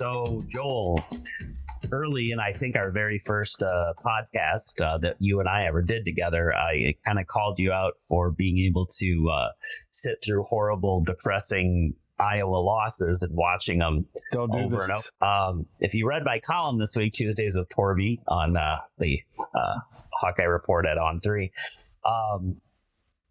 So, Joel, early in I think our very first uh, podcast uh, that you and I ever did together, I kind of called you out for being able to uh, sit through horrible, depressing Iowa losses and watching them Don't do over this. and over. Um, if you read my column this week, Tuesdays with Torby on uh, the uh, Hawkeye Report at On Three, um,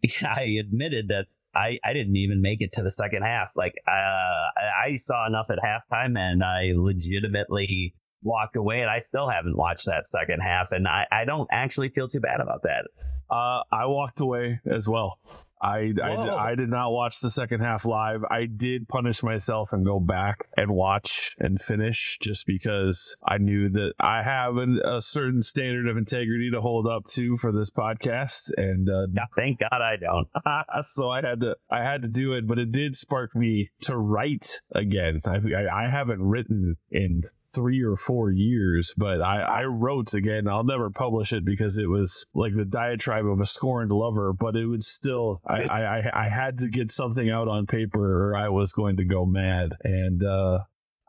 I admitted that I, I didn't even make it to the second half. Like uh, I, saw enough at halftime, and I legitimately walked away, and I still haven't watched that second half, and I, I don't actually feel too bad about that. Uh, I walked away as well. I, I, I did not watch the second half live. I did punish myself and go back and watch and finish just because I knew that I have an, a certain standard of integrity to hold up to for this podcast. And uh, Yeah, thank God I don't. so I had to I had to do it, but it did spark me to write again. I I, I haven't written in three or four years, but I, I wrote again. I'll never publish it because it was like the diatribe of a scorned lover, but it would still I, I, I- had to get something out on paper or I was going to go mad. And uh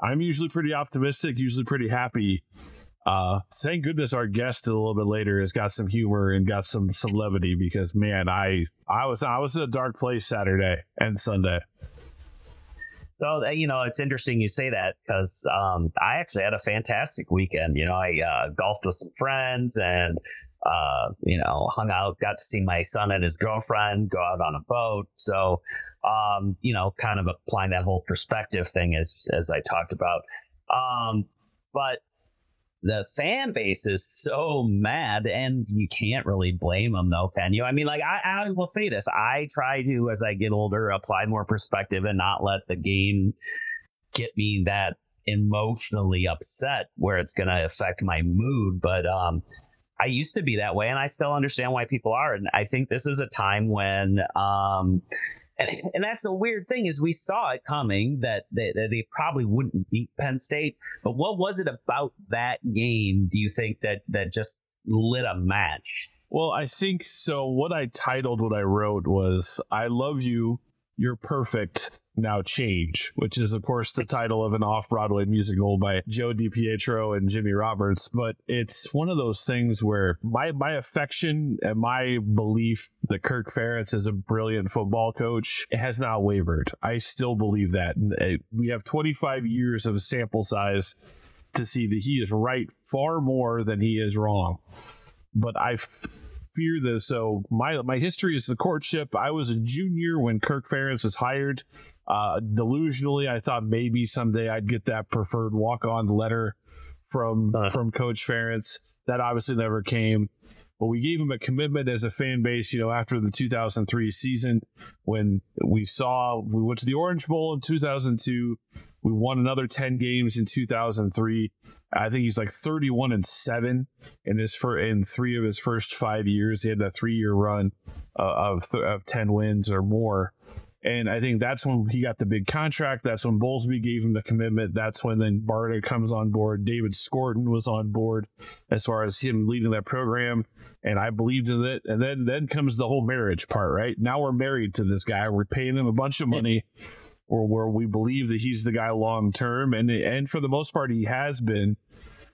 I'm usually pretty optimistic, usually pretty happy. Uh thank goodness our guest a little bit later has got some humor and got some some levity because man, I I was I was in a dark place Saturday and Sunday. So uh, you know, it's interesting you say that because um, I actually had a fantastic weekend. You know, I uh, golfed with some friends and uh, you know hung out, got to see my son and his girlfriend go out on a boat. So um, you know, kind of applying that whole perspective thing as as I talked about. Um, but the fan base is so mad and you can't really blame them though can you i mean like I, I will say this i try to as i get older apply more perspective and not let the game get me that emotionally upset where it's going to affect my mood but um I used to be that way, and I still understand why people are. And I think this is a time when, um, and, and that's the weird thing is we saw it coming that they, that they probably wouldn't beat Penn State. But what was it about that game? Do you think that that just lit a match? Well, I think so. What I titled what I wrote was I love you, you're perfect. Now change, which is of course the title of an off-Broadway musical by Joe DiPietro and Jimmy Roberts. But it's one of those things where my my affection and my belief that Kirk Ferentz is a brilliant football coach has not wavered. I still believe that. Uh, We have 25 years of sample size to see that he is right far more than he is wrong but I fear this. So my my history is the courtship. I was a junior when Kirk Ferentz was hired. Uh, delusionally, I thought maybe someday I'd get that preferred walk on letter from Huh. from Coach Ferentz. That obviously never came. But we gave him a commitment as a fan base, you know, after the 2003 season when we saw we went to the Orange Bowl in 2002. We won another 10 games in 2003. I think he's like 31 and 7 in his for in three of his first 5 years. He had that 3-year run uh, of th- of 10 wins or more. And I think that's when he got the big contract. That's when Bowlesby gave him the commitment. That's when then Barta comes on board. David Skorton was on board as far as him leading that program. And I believed in it. And then then comes the whole marriage part, right? Now we're married to this guy. We're paying him a bunch of money or where we believe that he's the guy long term. And and for the most part he has been.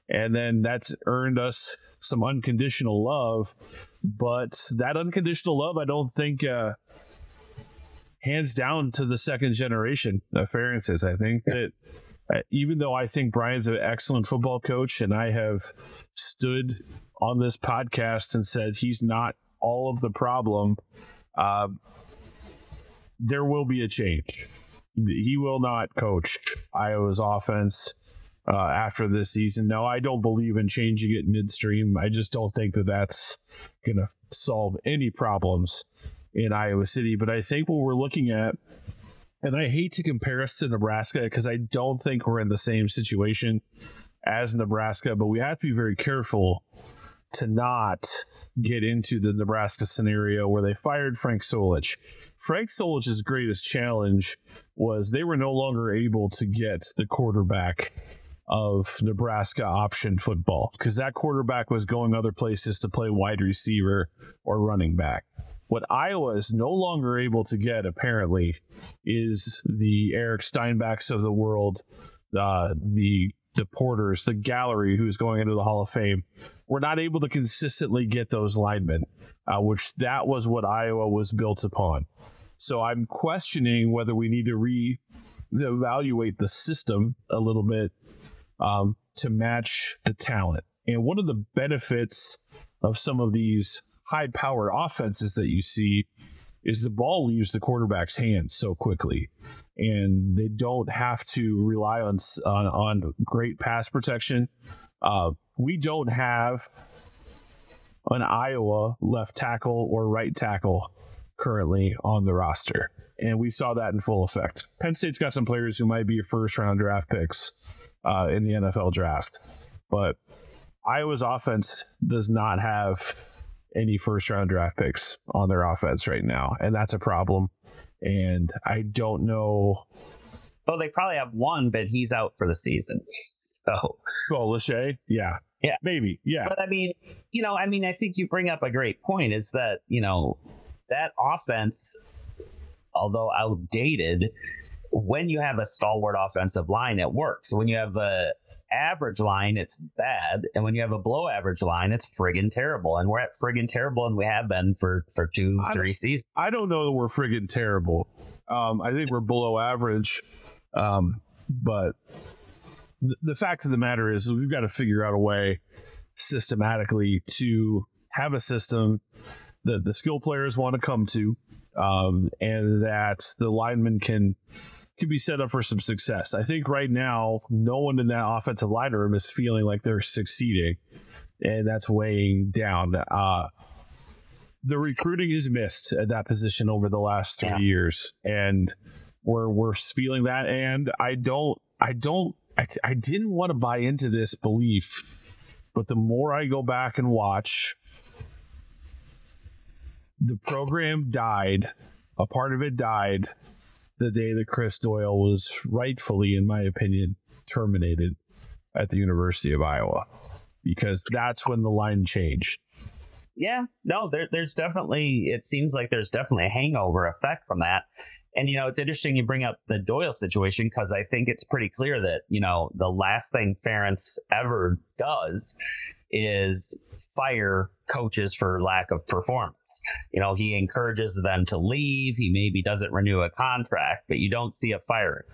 And then that's earned us some unconditional love. But that unconditional love, I don't think uh hands down to the second generation of Ferentzes. I think that uh, even though I think Brian's an excellent football coach, and I have stood on this podcast and said he's not all of the problem, uh, there will be a change. He will not coach Iowa's offense uh, after this season. No, I don't believe in changing it midstream. I just don't think that that's going to solve any problems in Iowa City. But I think what we're looking at, and I hate to compare us to Nebraska because I don't think we're in the same situation as Nebraska, but we have to be very careful to not get into the Nebraska scenario where they fired Frank Solich. Frank Solich's greatest challenge was they were no longer able to get the quarterback of Nebraska option football because that quarterback was going other places to play wide receiver or running back. What Iowa is no longer able to get, apparently, is the Eric Steinbachs of the world uh, the the Porters, the Gallery who's going into the Hall of Fame, we're not able to consistently get those linemen, uh, which that was what Iowa was built upon. So I'm questioning whether we need to re evaluate the system a little bit um, to match the talent. And one of the benefits of some of these high powered offenses that you see is the ball leaves the quarterback's hands so quickly and they don't have to rely on on, on great pass protection. Uh, we don't have an Iowa left tackle or right tackle currently on the roster, and we saw that in full effect. Penn State's got some players who might be first round draft picks uh, in the NFL draft, but Iowa's offense does not have any first round draft picks on their offense right now, and that's a problem and I don't know. Well, they probably have one, but he's out for the season. So, well, Lachey, yeah, yeah, maybe, yeah. But I mean, you know, I mean, I think you bring up a great point. Is that you know that offense, although outdated, when you have a stalwart offensive line, it works. When you have a average line, it's bad, and when you have a below average line, it's friggin' terrible. And we're at friggin' terrible, and we have been for for two, I three seasons. I don't know that we're friggin' terrible. Um, I think we're below average, um, but th- the fact of the matter is, we've got to figure out a way systematically to have a system that the skill players want to come to, um, and that the linemen can could be set up for some success. I think right now, no one in that offensive line room is feeling like they're succeeding, and that's weighing down. Uh, the recruiting is missed at that position over the last three yeah. years, and we're we're feeling that. And I don't, I don't, I, I didn't want to buy into this belief, but the more I go back and watch, the program died. A part of it died the day that Chris Doyle was rightfully, in my opinion, terminated at the University of Iowa because that's when the line changed. Yeah, no, there, there's definitely, it seems like there's definitely a hangover effect from that. And, you know, it's interesting you bring up the Doyle situation because I think it's pretty clear that, you know, the last thing Ferentz ever does is fire coaches for lack of performance. You know, he encourages them to leave. He maybe doesn't renew a contract, but you don't see a firing.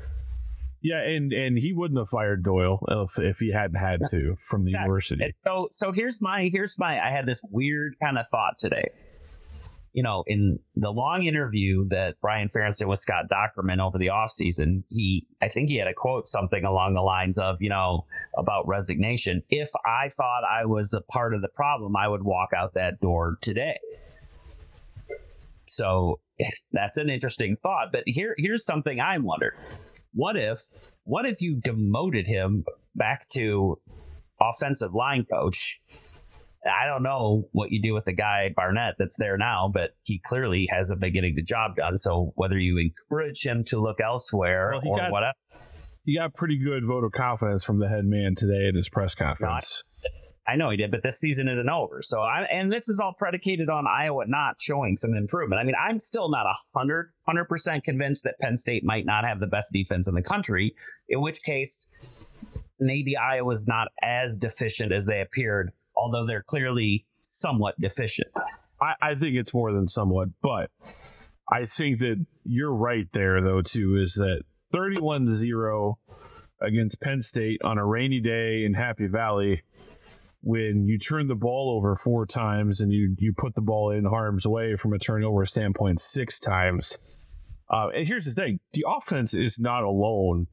Yeah, and and he wouldn't have fired Doyle if, if he hadn't had to from the exactly. university. So so here's my here's my I had this weird kind of thought today you know, in the long interview that Brian Ferentz did with Scott Dochterman over the offseason, he, I think he had a quote something along the lines of, you know, about resignation. If I thought I was a part of the problem, I would walk out that door today. So that's an interesting thought. But here, here's something I'm wondering. What if, what if you demoted him back to offensive line coach I don't know what you do with the guy Barnett that's there now, but he clearly hasn't been getting the job done. So whether you encourage him to look elsewhere well, or got, whatever, he got pretty good vote of confidence from the head man today at his press conference. I know he did, but this season isn't over. So I and this is all predicated on Iowa not showing some improvement. I mean, I'm still not a hundred hundred percent convinced that Penn State might not have the best defense in the country. In which case, maybe Iowa's not as deficient as they appeared, although they're clearly somewhat deficient. I, I think it's more than somewhat, but I think that you're right there, though, too, is that 31 0 against Penn State on a rainy day in Happy Valley when you turn the ball over four times and you you put the ball in harm's way from a turnover standpoint six times. Uh, and here's the thing: the offense is not alone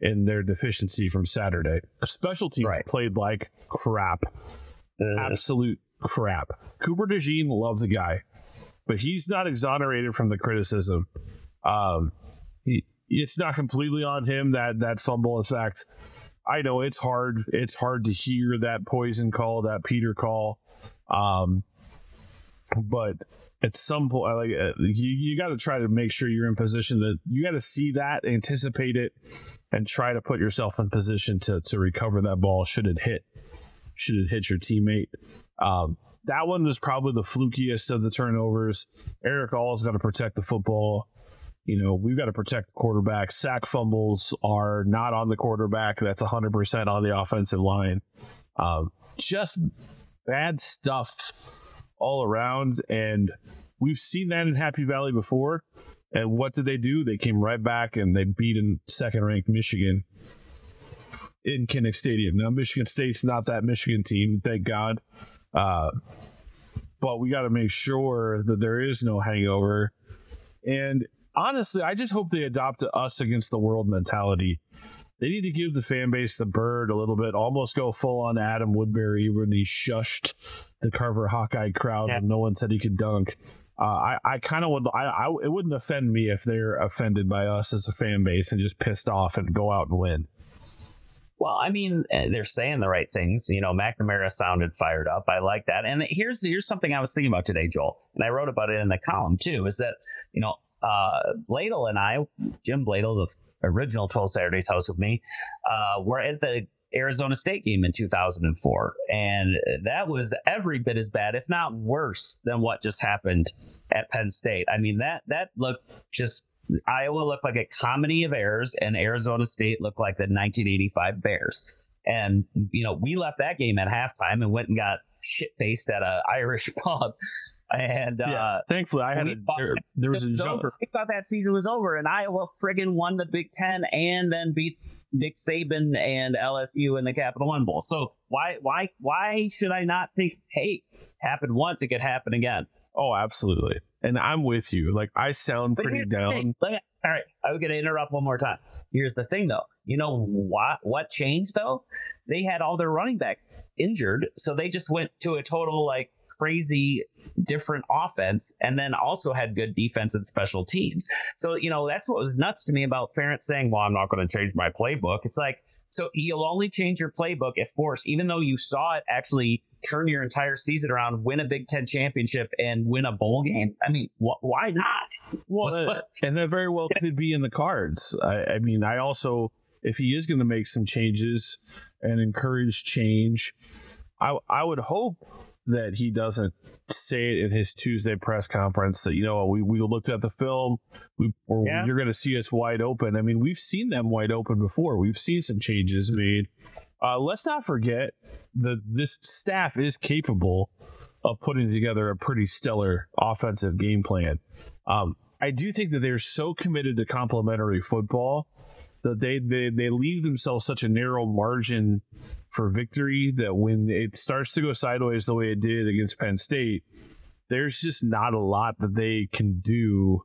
in their deficiency from Saturday. Special teams right. played like crap. Uh, Absolute crap. Cooper DeJean loves the guy, but he's not exonerated from the criticism. Um, he, it's not completely on him that that fumble. In fact, I know it's hard. It's hard to hear that poison call, that Peter call. Um, but at some point, like uh, you, you got to try to make sure you're in position that you got to see that, anticipate it, and try to put yourself in position to to recover that ball should it hit should it hit your teammate. Um, that one was probably the flukiest of the turnovers. Erick All's got to protect the football. You know, we've got to protect the quarterback. Sack fumbles are not on the quarterback. That's 100% on the offensive line. Um, just bad stuff all around. And we've seen that in Happy Valley before. And what did they do? They came right back and they beat in second ranked Michigan in Kinnick Stadium. Now, Michigan State's not that Michigan team, thank God. Uh, but we got to make sure that there is no hangover. And honestly, I just hope they adopt the us against the world mentality. They need to give the fan base the bird a little bit, almost go full on Adam Woodbury when he shushed the Carver Hawkeye crowd yeah. and no one said he could dunk. Uh, I, I kind of would, I, I, it wouldn't offend me if they're offended by us as a fan base and just pissed off and go out and win. Well, I mean, eh, they're saying the right things. You know, McNamara sounded fired up. I like that. And here's here's something I was thinking about today, Joel, and I wrote about it in the column too. Is that you know, uh, Bladel and I, Jim Bladel, the original 12 Saturdays host with me, uh, were at the Arizona State game in 2004. And that was every bit as bad, if not worse, than what just happened at Penn State. I mean, that that looked just Iowa looked like a comedy of errors, and Arizona State looked like the 1985 Bears. And you know, we left that game at halftime and went and got shit faced at a Irish pub. And yeah, uh, thankfully, I had a, there, there, was a jumper. We thought that season was over, and Iowa friggin' won the Big Ten and then beat Nick Saban and LSU in the Capital One Bowl. So why why why should I not think, hey, happened once, it could happen again? Oh, absolutely. And I'm with you. Like I sound but pretty down. Me, all right, I'm going to interrupt one more time. Here's the thing, though. You know what? What changed though? They had all their running backs injured, so they just went to a total like crazy different offense and then also had good defense and special teams. So, you know, that's what was nuts to me about Ferentz saying, well, I'm not going to change my playbook. It's like, so you'll only change your playbook if forced, even though you saw it actually turn your entire season around, win a Big Ten championship, and win a bowl game. I mean, wh- why not? Well, uh, and that very well could be in the cards. I, I mean, I also, if he is going to make some changes and encourage change, I, I would hope that he doesn't say it in his Tuesday press conference that you know we, we looked at the film we or yeah. you're going to see us wide open. I mean we've seen them wide open before. We've seen some changes made. Uh, let's not forget that this staff is capable of putting together a pretty stellar offensive game plan. Um, I do think that they're so committed to complementary football that they, they they leave themselves such a narrow margin for victory that when it starts to go sideways the way it did against Penn State, there's just not a lot that they can do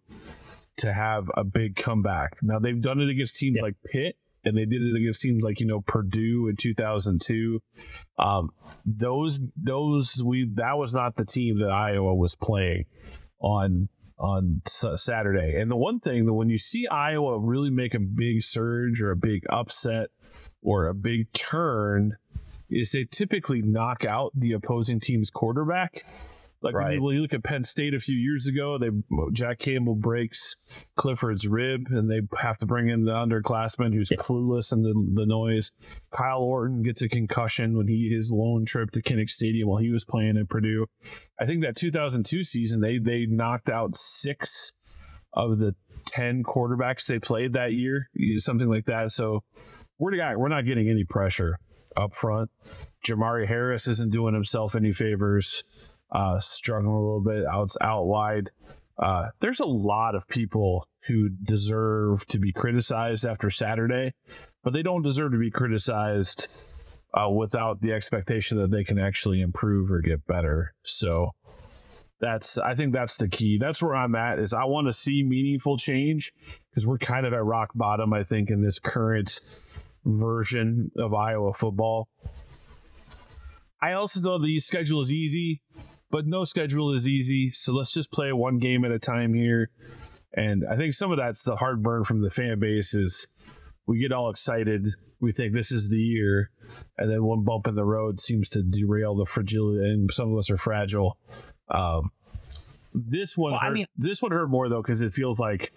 to have a big comeback. Now they've done it against teams yeah. like Pitt and they did it against teams like you know Purdue in 2002. Um, those those we that was not the team that Iowa was playing on on Saturday. And the one thing that when you see Iowa really make a big surge or a big upset or a big turn, is they typically knock out the opposing team's quarterback. Like right. when, you, look at Penn State a few years ago, they Jack Campbell breaks Clifford's rib, and they have to bring in the underclassman who's clueless in the, the noise. Kyle Orton gets a concussion when he his lone trip to Kinnick Stadium while he was playing at Purdue. I think that 2002 season they they knocked out six of the ten quarterbacks they played that year, something like that. So we're the guy. We're not getting any pressure up front. Jermari Harris isn't doing himself any favors uh, struggling a little bit out out wide. Uh, there's a lot of people who deserve to be criticized after Saturday, but they don't deserve to be criticized uh, without the expectation that they can actually improve or get better. So that's I think that's the key. That's where I'm at. Is I want to see meaningful change because we're kind of at rock bottom. I think in this current version of Iowa football. I also know the schedule is easy but no schedule is easy. So let's just play one game at a time here. And I think some of that's the heartburn from the fan base is we get all excited. We think this is the year. And then one bump in the road seems to derail the fragility. And some of us are fragile. Um, this one, well, hurt, I mean, this one hurt more though because it feels like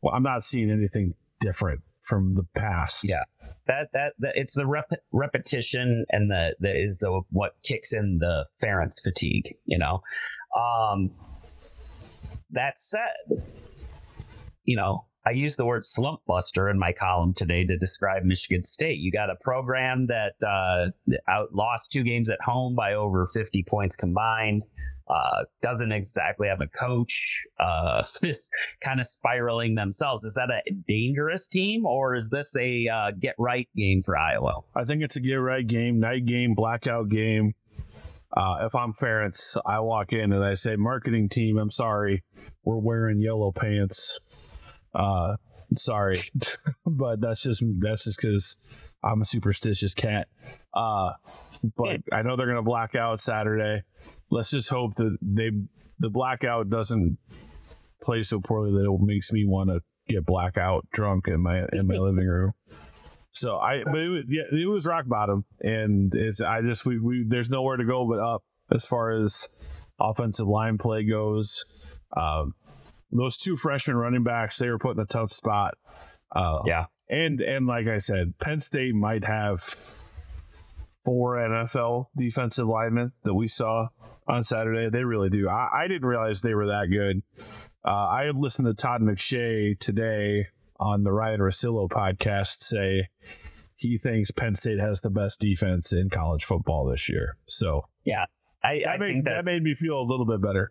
well, I'm not seeing anything different from the past. Yeah, that that, that it's the rep- repetition and the, the is the what kicks in the Ferentz fatigue. You know, um, that said, you know, I used the word slump buster in my column today to describe Michigan State. You got a program that uh, out lost two games at home by over 50 points combined. Uh, doesn't exactly have a coach. Uh, this kind of spiraling themselves. Is that a dangerous team or is this a uh, get right game for Iowa? I think it's a get right game, night game, blackout game. Uh, if I'm Ferentz, I walk in and I say, "Marketing team, I'm sorry, we're wearing yellow pants." Uh, sorry, but that's just that's just because I'm a superstitious cat. Uh, but I know they're gonna black out Saturday. Let's just hope that they the blackout doesn't play so poorly that it makes me want to get blackout drunk in my in my living room. So I, but it was, yeah, it was rock bottom, and it's I just we, we there's nowhere to go but up as far as offensive line play goes. Um, those two freshman running backs, they were put in a tough spot. Uh, yeah, and and like I said, Penn State might have four NFL defensive linemen that we saw on Saturday. They really do. I, I didn't realize they were that good. Uh, I listened to Todd McShay today on the Ryen Russillo podcast say he thinks Penn State has the best defense in college football this year. So yeah, I, I that, think that made me feel a little bit better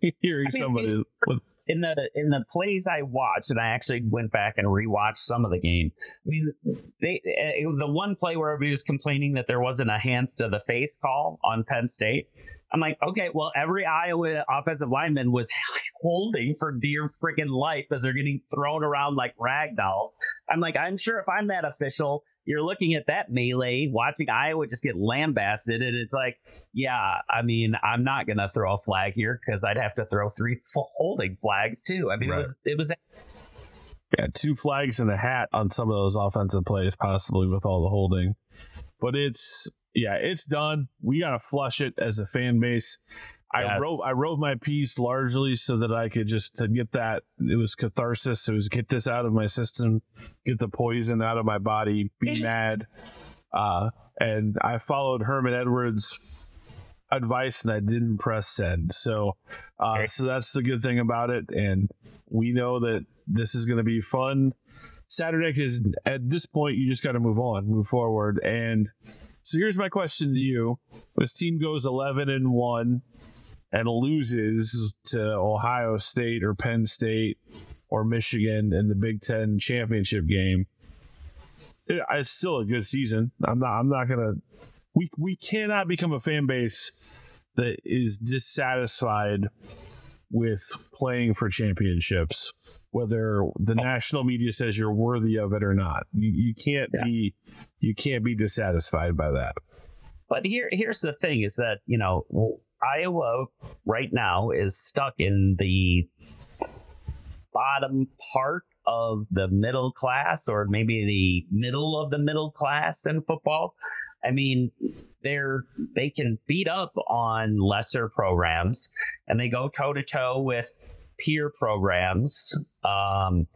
hearing I mean, somebody with in the in the plays I watched, and I actually went back and rewatched some of the game. I mean, they it, the one play where everybody was complaining that there wasn't a hands to the face call on Penn State. I'm like, okay, well, every Iowa offensive lineman was holding for dear freaking life as they're getting thrown around like rag dolls. I'm like, I'm sure if I'm that official, you're looking at that melee, watching Iowa just get lambasted, and it's like, yeah, I mean, I'm not gonna throw a flag here because I'd have to throw three holding flags too. I mean, right. it was it was. Yeah, two flags and a hat on some of those offensive plays, possibly with all the holding. But it's yeah, it's done. We gotta flush it as a fan base. I yes. wrote I wrote my piece largely so that I could just to get that it was catharsis. It was get this out of my system, get the poison out of my body, be mad. Uh, and I followed Herman Edwards' advice and I didn't press send. So uh, so that's the good thing about it. And we know that this is gonna be fun. Saturday because at this point you just got to move on, move forward, and so here's my question to you: This team goes 11 and one and loses to Ohio State or Penn State or Michigan in the Big Ten championship game. It's still a good season. I'm not. I'm not gonna. We we cannot become a fan base that is dissatisfied with playing for championships, whether the oh. national media says you're worthy of it or not. You, you can't yeah. be you can't be dissatisfied by that. But here here's the thing: is that you know Iowa right now is stuck in the bottom part of the middle class or maybe the middle of the middle class in football. I mean, they're they can beat up on lesser programs and they go toe to toe with peer programs. Um,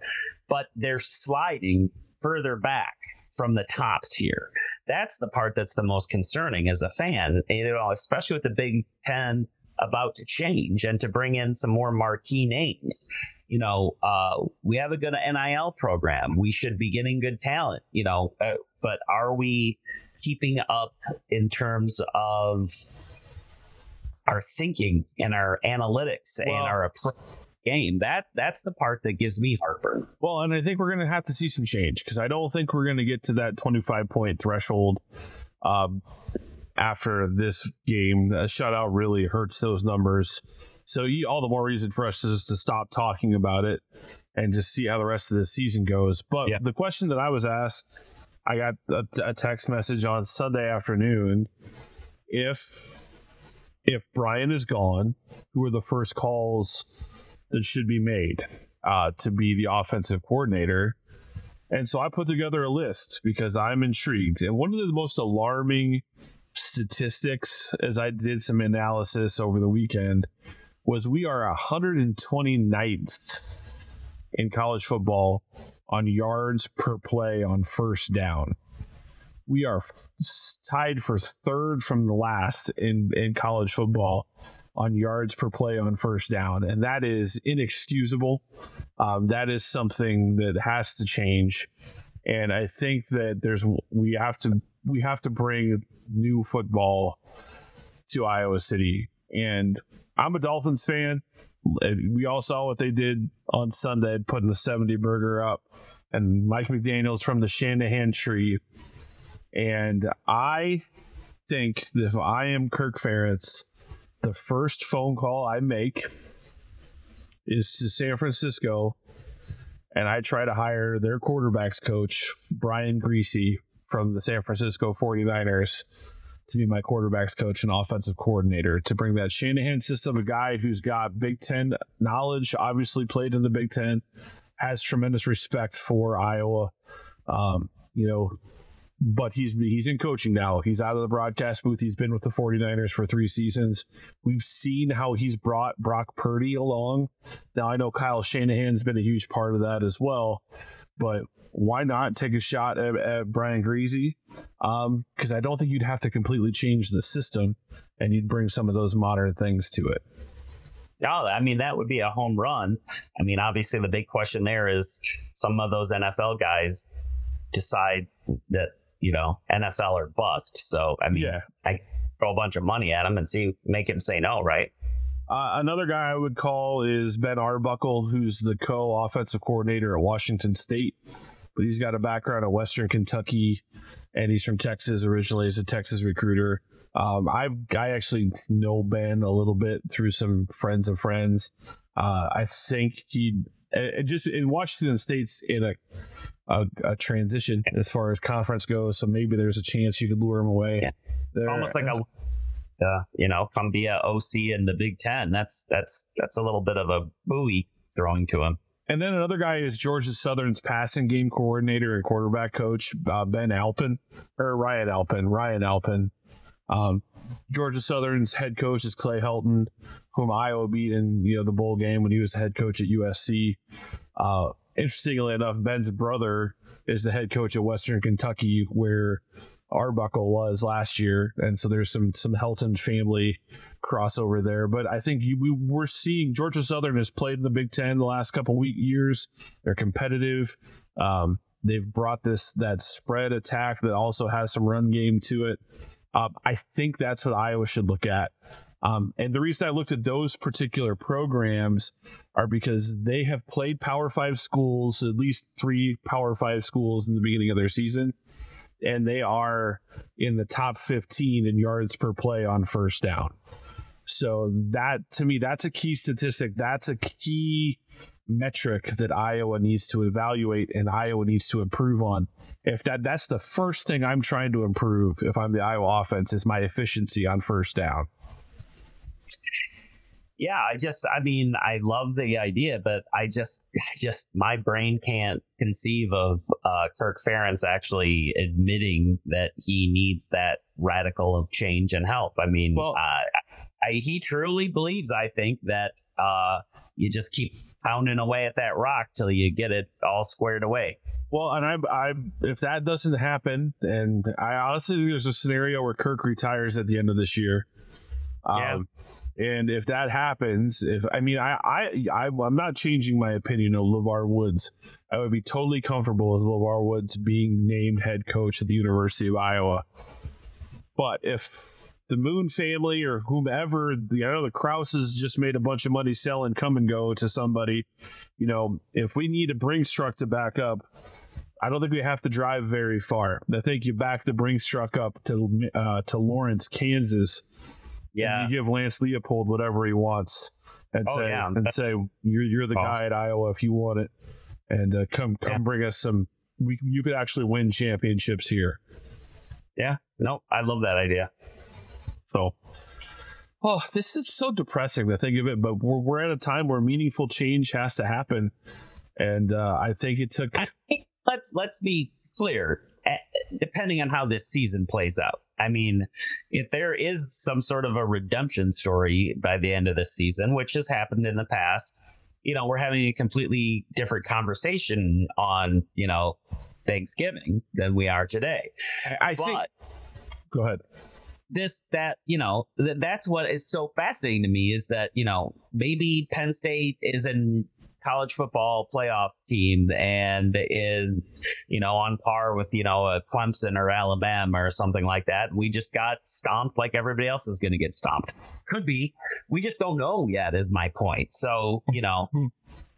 but they're sliding further back from the top tier. That's the part that's the most concerning as a fan, you know, especially with the Big Ten about to change and to bring in some more marquee names. You know, uh, we have a good NIL program. We should be getting good talent, you know, uh, but are we keeping up in terms of our thinking and our analytics well, and our approach? Game. That's that's the part that gives me heartburn. Well, and I think we're going to have to see some change because I don't think we're going to get to that 25 point threshold um, after this game. A shutout really hurts those numbers. So all the more reason for us just to stop talking about it and just see how the rest of the season goes. But yeah. the question that I was asked, I got a, a text message on Sunday afternoon. If if Brian is gone, who are the first calls that should be made uh, to be the offensive coordinator? And so I put together a list because I'm intrigued. And one of the most alarming statistics as I did some analysis over the weekend was we are 129th in college football on yards per play on first down. We are tied for third from the last in, in college football on yards per play on first down, and that is inexcusable. Um, that is something that has to change, and I think that there's we have to we have to bring new football to Iowa City, and I'm a Dolphins fan. We all saw what they did on Sunday, putting the 70 burger up, and Mike McDaniel's from the Shanahan tree. And I think that if I am Kirk Ferentz, the first phone call I make is to San Francisco and I try to hire their quarterbacks coach, Brian Griese from the San Francisco 49ers to be my quarterbacks coach and offensive coordinator to bring that Shanahan system, a guy who's got Big Ten knowledge, obviously played in the Big Ten, has tremendous respect for Iowa. Um, you know, but he's he's in coaching now. He's out of the broadcast booth. He's been with the 49ers for three seasons. We've seen how he's brought Brock Purdy along. Now I know Kyle Shanahan's been a huge part of that as well, but why not take a shot at, at Brian Griese? Because um, I don't think you'd have to completely change the system, and you'd bring some of those modern things to it. Oh, I mean, that would be a home run. I mean, obviously, the big question there is some of those NFL guys decide that, you know, NFL or bust. So, I mean, yeah. I throw a bunch of money at him and see, make him say no, right? Uh, another guy I would call is Ben Arbuckle, who's the co offensive coordinator at Washington State but he's got a background at Western Kentucky, and he's from Texas originally. as a Texas recruiter. Um, I I actually know Ben a little bit through some friends of friends. Uh, I think he just in Washington State's in a, a, a transition as far as conference goes, so maybe there's a chance you could lure him away. Yeah. There. Almost like a uh, you know, come be a OC in the Big Ten. That's that's that's a little bit of a buoy throwing to him. And then another guy is Georgia Southern's passing game coordinator and quarterback coach, uh, Ben Alpin, or Ryan Alpin, Ryan Alpin. Um, Georgia Southern's head coach is Clay Helton, whom Iowa beat in you know the bowl game when he was head coach at USC. Uh, interestingly enough, Ben's brother is the head coach at Western Kentucky, where Arbuckle was last year, and so there's some some Helton family crossover there. But I think you, we, we're seeing Georgia Southern has played in the Big Ten the last couple week years. They're competitive. Um, they've brought this that spread attack that also has some run game to it. Um, I think that's what Iowa should look at. Um, and the reason I looked at those particular programs are because they have played Power Five schools, at least three Power Five schools in the beginning of their season, and they are in the top 15 in yards per play on first down. So that to me, that's a key statistic. That's a key metric that Iowa needs to evaluate and Iowa needs to improve on. If that that's the first thing I'm trying to improve if I'm the Iowa offense is my efficiency on first down. Yeah, I just I mean, I love the idea, but I just I just my brain can't conceive of uh, Kirk Ferentz actually admitting that he needs that radical of change and help. I mean, well, uh, I, he truly believes, I think, that uh, you just keep pounding away at that rock till you get it all squared away. Well, and I, I, if that doesn't happen, and I honestly think there's a scenario where Kirk retires at the end of this year. Um, yeah. And if that happens, if I mean, I, I, I, am not changing my opinion of LeVar Woods. I would be totally comfortable with LeVar Woods being named head coach at the University of Iowa. But if the Moon family or whomever, the, I know the Krauses just made a bunch of money selling Kum & Go to somebody. You know, if we need a Brinks truck to back up, I don't think we have to drive very far. I think you back the Brinks truck up to uh, to Lawrence, Kansas. Yeah, you give Lance Leopold whatever he wants, and oh, say yeah. and say you're you're the awesome. guy at Iowa if you want it, and uh, come come yeah. bring us some. We you could actually win championships here. Yeah, no, I love that idea. So, oh, this is so depressing to think of it, but we're, we're at a time where meaningful change has to happen. And uh, I think it took. let's let's be clear. Depending on how this season plays out, I mean, if there is some sort of a redemption story by the end of this season, which has happened in the past, you know, we're having a completely different conversation on, you know, Thanksgiving than we are today. I, I but, think. Go ahead. This that you know th- that's what is so fascinating to me is that you know maybe Penn State is in college football playoff team and is you know on par with you know a Clemson or Alabama or something like that. We just got stomped like everybody else is going to get stomped. Could be. We just don't know yet. Is my point. So you know. Hmm.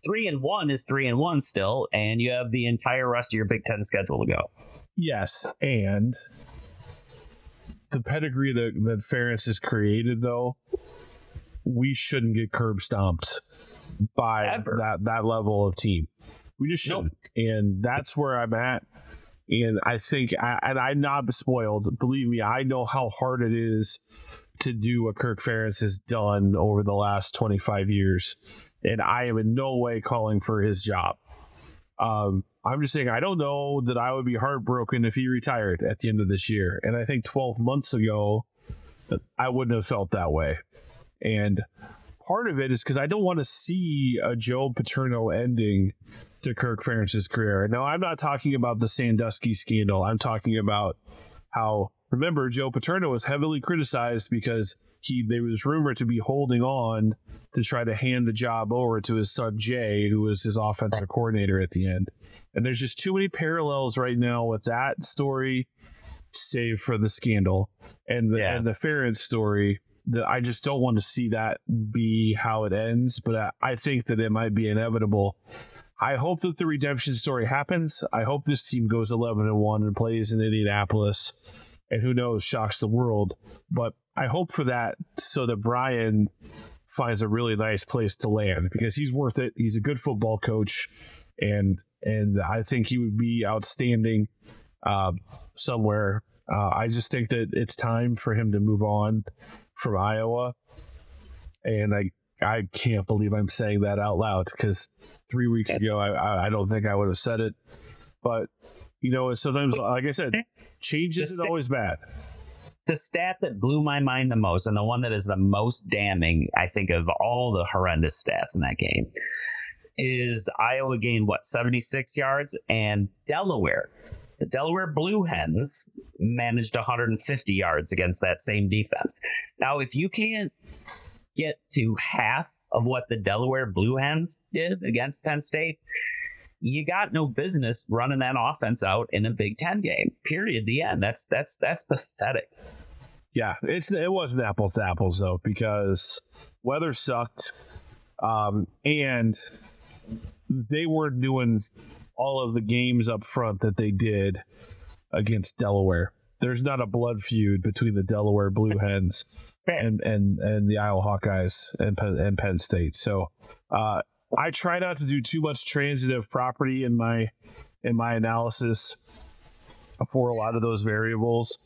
Three and one is three and one still, and you have the entire rest of your Big Ten schedule to go. Yes, and the pedigree that that Ferentz has created, though, we shouldn't get curb stomped by Ever. that that level of team. We just shouldn't, and that's where I'm at. And I think, I, and I'm not spoiled. Believe me, I know how hard it is to do what Kirk Ferentz has done over the last 25 years, and I am in no way calling for his job. Um, I'm just saying I don't know that I would be heartbroken if he retired at the end of this year. And I think 12 months ago, I wouldn't have felt that way. And part of it is because I don't want to see a Joe Paterno ending to Kirk Ferentz's career. Now, I'm not talking about the Sandusky scandal. I'm talking about how remember Joe Paterno was heavily criticized because he there was rumored to be holding on to try to hand the job over to his son Jay, who was his offensive coordinator at the end. And there's just too many parallels right now with that story, save for the scandal and the Yeah. and the Ferentz story. That I just don't want to see that be how it ends, but I, I think that it might be inevitable. I hope that the redemption story happens. I hope this team goes 11 and 1 and plays in Indianapolis and who knows shocks the world, but I hope for that so that Brian finds a really nice place to land because he's worth it. He's a good football coach and and I think he would be outstanding um, somewhere. Uh, I just think that it's time for him to move on from Iowa, and I I can't believe I'm saying that out loud because three weeks ago I- I don't think I would have said it, but you know sometimes like I said, change isn't always bad. the stat that blew my mind the most and the one that is the most damning i think of all the horrendous stats in that game is iowa gained what 76 yards? And delaware the delaware blue hens managed 150 yards against that same defense. Now if you can't get to half of what the delaware blue hens did against penn state you got no business running that offense out in a Big Ten game. Period. The end. That's that's that's pathetic. Yeah, it's it wasn't apples to apples though because weather sucked, um, and they weren't doing all of the games up front that they did against Delaware. There's not a blood feud between the Delaware Blue Hens and and and the Iowa Hawkeyes and Penn, and Penn State. So uh, I try not to do too much transitive property in my in my analysis for a lot of those variables.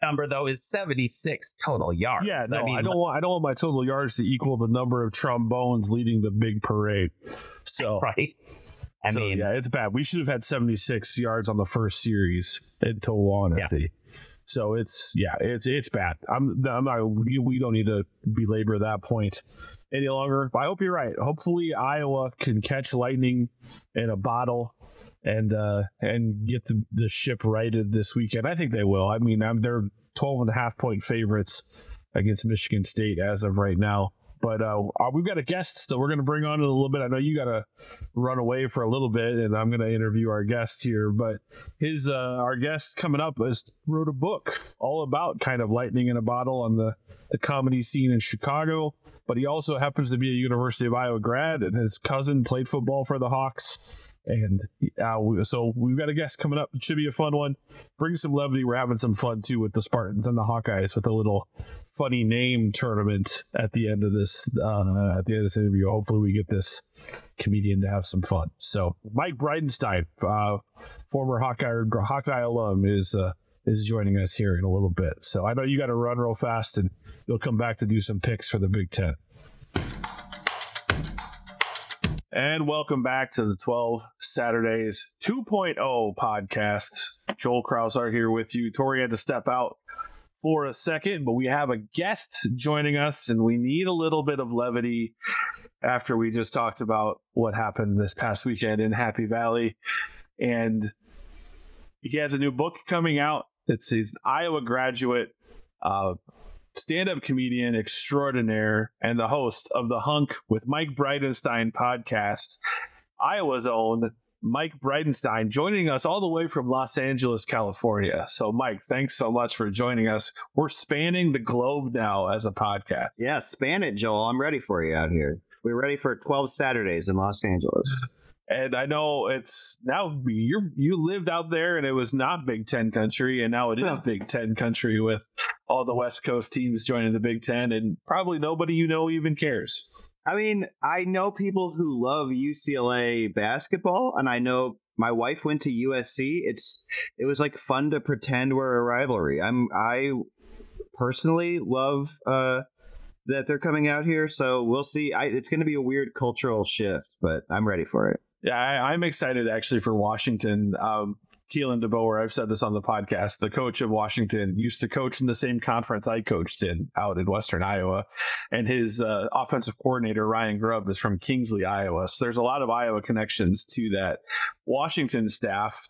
number though is 76 total yards. Yeah, no, I, mean, don't want I don't want my total yards to equal the number of trombones leading the big parade. So, right. I so, mean, yeah, it's bad. We should have had 76 yards on the first series. In total honesty. So it's yeah, it's it's bad. I'm I'm not. We, don't need to belabor that point any longer. But I hope you're right. Hopefully Iowa can catch lightning in a bottle and uh and get the, the ship righted this weekend. I think they will. I mean, I'm they're 12 and a half point favorites against Michigan State as of right now. But uh, uh, we've got a guest that we're going to bring on in a little bit. I know you got to run away for a little bit, and I'm going to interview our guest here. But his uh, our guest coming up has wrote a book all about kind of lightning in a bottle on the the comedy scene in Chicago. But he also happens to be a University of Iowa grad, and his cousin played football for the Hawks. And uh, so we've got a guest coming up. It should be a fun one. Bring some levity. We're having some fun too with the Spartans and the Hawkeyes with a little funny name tournament at the end of this uh, at the end of this interview. Hopefully, we get this comedian to have some fun. So, Mike Bridenstine, uh, former Hawkeye Hawkeye alum, is uh, is joining us here in a little bit. So, I know you got to run real fast, and you'll come back to do some picks for the Big Ten. And welcome back to the 12 Saturdays 2.0 podcast. Joel Krausar here with you. Tori had to step out for a second, but we have a guest joining us, and we need a little bit of levity after we just talked about what happened this past weekend in Happy Valley. And he has a new book coming out. It's he's an Iowa graduate. uh, stand-up comedian extraordinaire and the host of the Hunk with Mike Bridenstine podcast, Iowa's own Mike Bridenstine, joining us all the way from Los Angeles, California. So, Mike, thanks so much for joining us. We're spanning the globe now as a podcast. Yeah, span it, Joel. I'm ready for you out here. We're ready for 12 Saturdays in Los Angeles. And I know it's now you you lived out there and it was not Big Ten country, and now it is Big Ten country with all the West Coast teams joining the Big Ten, and probably nobody you know even cares. I mean, I know people who love UCLA basketball, and I know my wife went to USC. It's it was like fun to pretend we're a rivalry. I'm I personally love uh, that they're coming out here, so we'll see. I, it's going to be a weird cultural shift, but I'm ready for it. Yeah, I, am excited actually for Washington. Um, Kalen DeBoer, I've said this on the podcast, the coach of Washington used to coach in the same conference I coached in out in Western Iowa. And his uh, offensive coordinator, Ryan Grubb, is from Kingsley, Iowa. So there's a lot of Iowa connections to that Washington staff.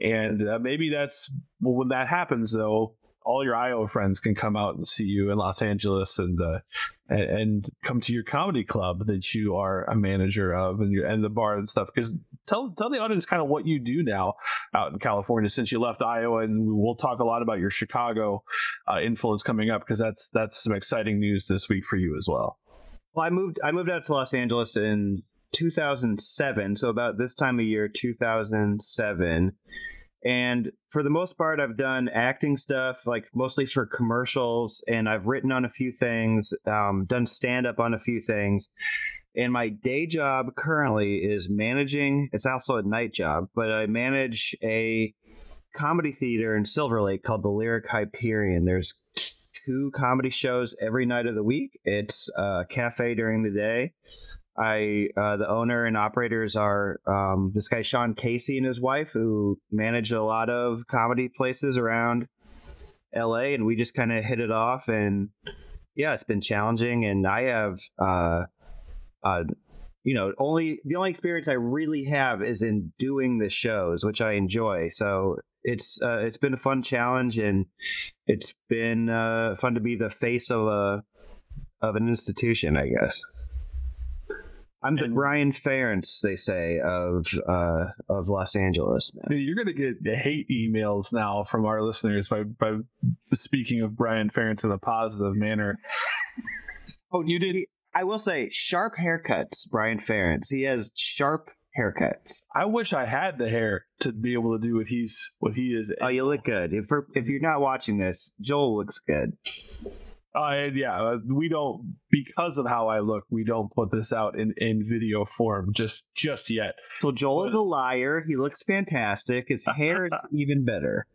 And uh, maybe that's well, when that happens, though, all your Iowa friends can come out and see you in Los Angeles and uh, and, and, come to your comedy club that you are a manager of and your and the bar and stuff. Because tell tell the audience kind of what you do now out in California since you left Iowa, and we'll talk a lot about your Chicago uh, influence coming up because that's that's some exciting news this week for you as well. Well, I moved I moved out to Los Angeles in 2007, so about this time of year, 2007 and for the most part, I've done acting stuff, like mostly for commercials, and I've written on a few things, um, done stand up on a few things. And my day job currently is managing, it's also a night job, but I manage a comedy theater in Silver Lake called the Lyric Hyperion. There's two comedy shows every night of the week. It's a cafe during the day. I uh, the owner and operators are um, this guy Sean Casey and his wife who manage a lot of comedy places around L.A. and we just kind of hit it off and yeah, it's been challenging and I have uh, uh, you know only the only experience I really have is in doing the shows which I enjoy so it's uh, it's been a fun challenge and it's been uh, fun to be the face of a of an institution I guess. I'm the and, Brian Ferentz, they say, of uh, of Los Angeles. You're gonna get hate emails now from our listeners by by speaking of Brian Ferentz in a positive manner. oh, you did. I will say, sharp haircuts, Brian Ferentz. He has sharp haircuts. I wish I had the hair to be able to do what he's what he is. Oh, you look good. If if you're not watching this, Joel looks good. Uh, yeah, uh, we don't because of how I look. We don't put this out in, in video form just just yet. So Joel but, is a liar. He looks fantastic. His hair is even better.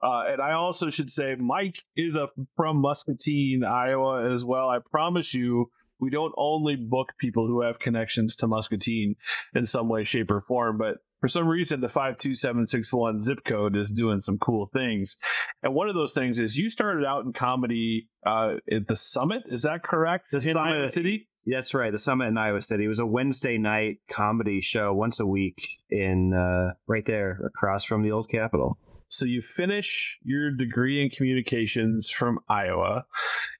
Uh, and I also should say, Mike is a from Muscatine, Iowa, as well. I promise you, we don't only book people who have connections to Muscatine in some way, shape, or form, but for some reason the 52761 zip code is doing some cool things. And one of those things is you started out in comedy uh, at the summit is that correct? The in summit, iowa city? That's right the summit in iowa city. It was a wednesday night comedy show once a week in uh, right there across from the old capitol so you finish your degree in communications from Iowa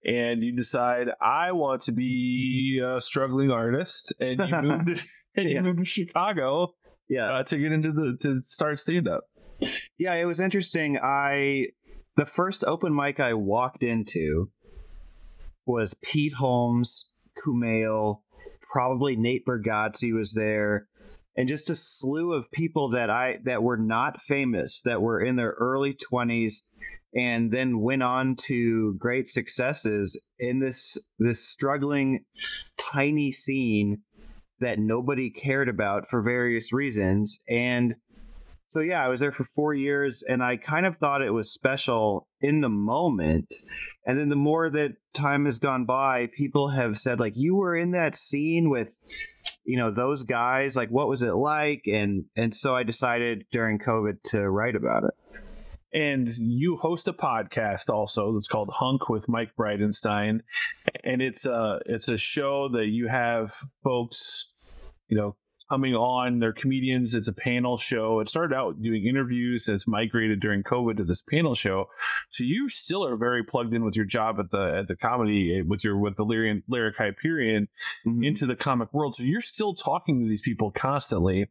and you decide I want to be a struggling artist and you moved to, and you yeah. moved to Chicago yeah. uh, to get into the to start stand up yeah it was interesting. I the first open mic i walked into was pete holmes kumail probably nate Bargatze was there and just a slew of people that i that were not famous that were in their early 20s and then went on to great successes in this this struggling tiny scene that nobody cared about for various reasons. And so, yeah, I was there for four years and I kind of thought it was special in the moment. And then the more that time has gone by, people have said, like, you were in that scene with, you know, those guys. Like, what was it like? And, and so I decided during COVID to write about it and you host a podcast also that's called Hunk with Mike Bridenstine, and it's a it's a show that you have folks, you know, coming on. They're comedians. It's a panel show. It started out doing interviews. And it's migrated during COVID to this panel show. So you still are very plugged in with your job at the at the comedy with your with the lyric, lyric Hyperion mm-hmm. into the comic world. So you're still talking to these people constantly.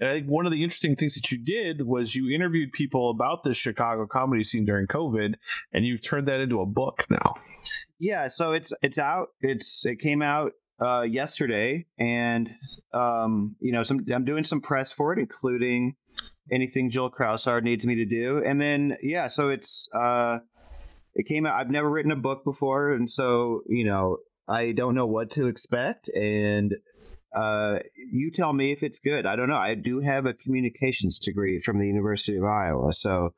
And I think one of the interesting things that you did was you interviewed people about the Chicago comedy scene during COVID, and you've turned that into a book now. Yeah, so it's it's out. It's it came out uh, yesterday, and um, you know, some I'm doing some press for it, including anything Joel Kraushaar needs me to do, and then yeah, so it's uh, it came out. I've never written a book before, and so you know, I don't know what to expect, and uh, you tell me if it's good. I don't know. I do have a communications degree from the University of Iowa, so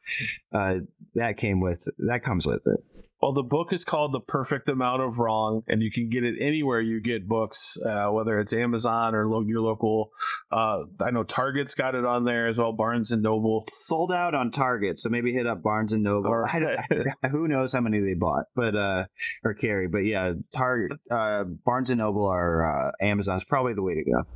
uh, that came with that comes with it. Well, the book is called The Perfect Amount of Wrong, and you can get it anywhere you get books, uh, whether it's Amazon or lo- your local. Uh, I know Target's got it on there as well, Barnes and Noble. Sold out on Target, so maybe hit up Barnes and Noble. Or who knows how many they bought, but uh, or carry. But yeah, Target, uh, Barnes and Noble, or uh, Amazon's probably the way to go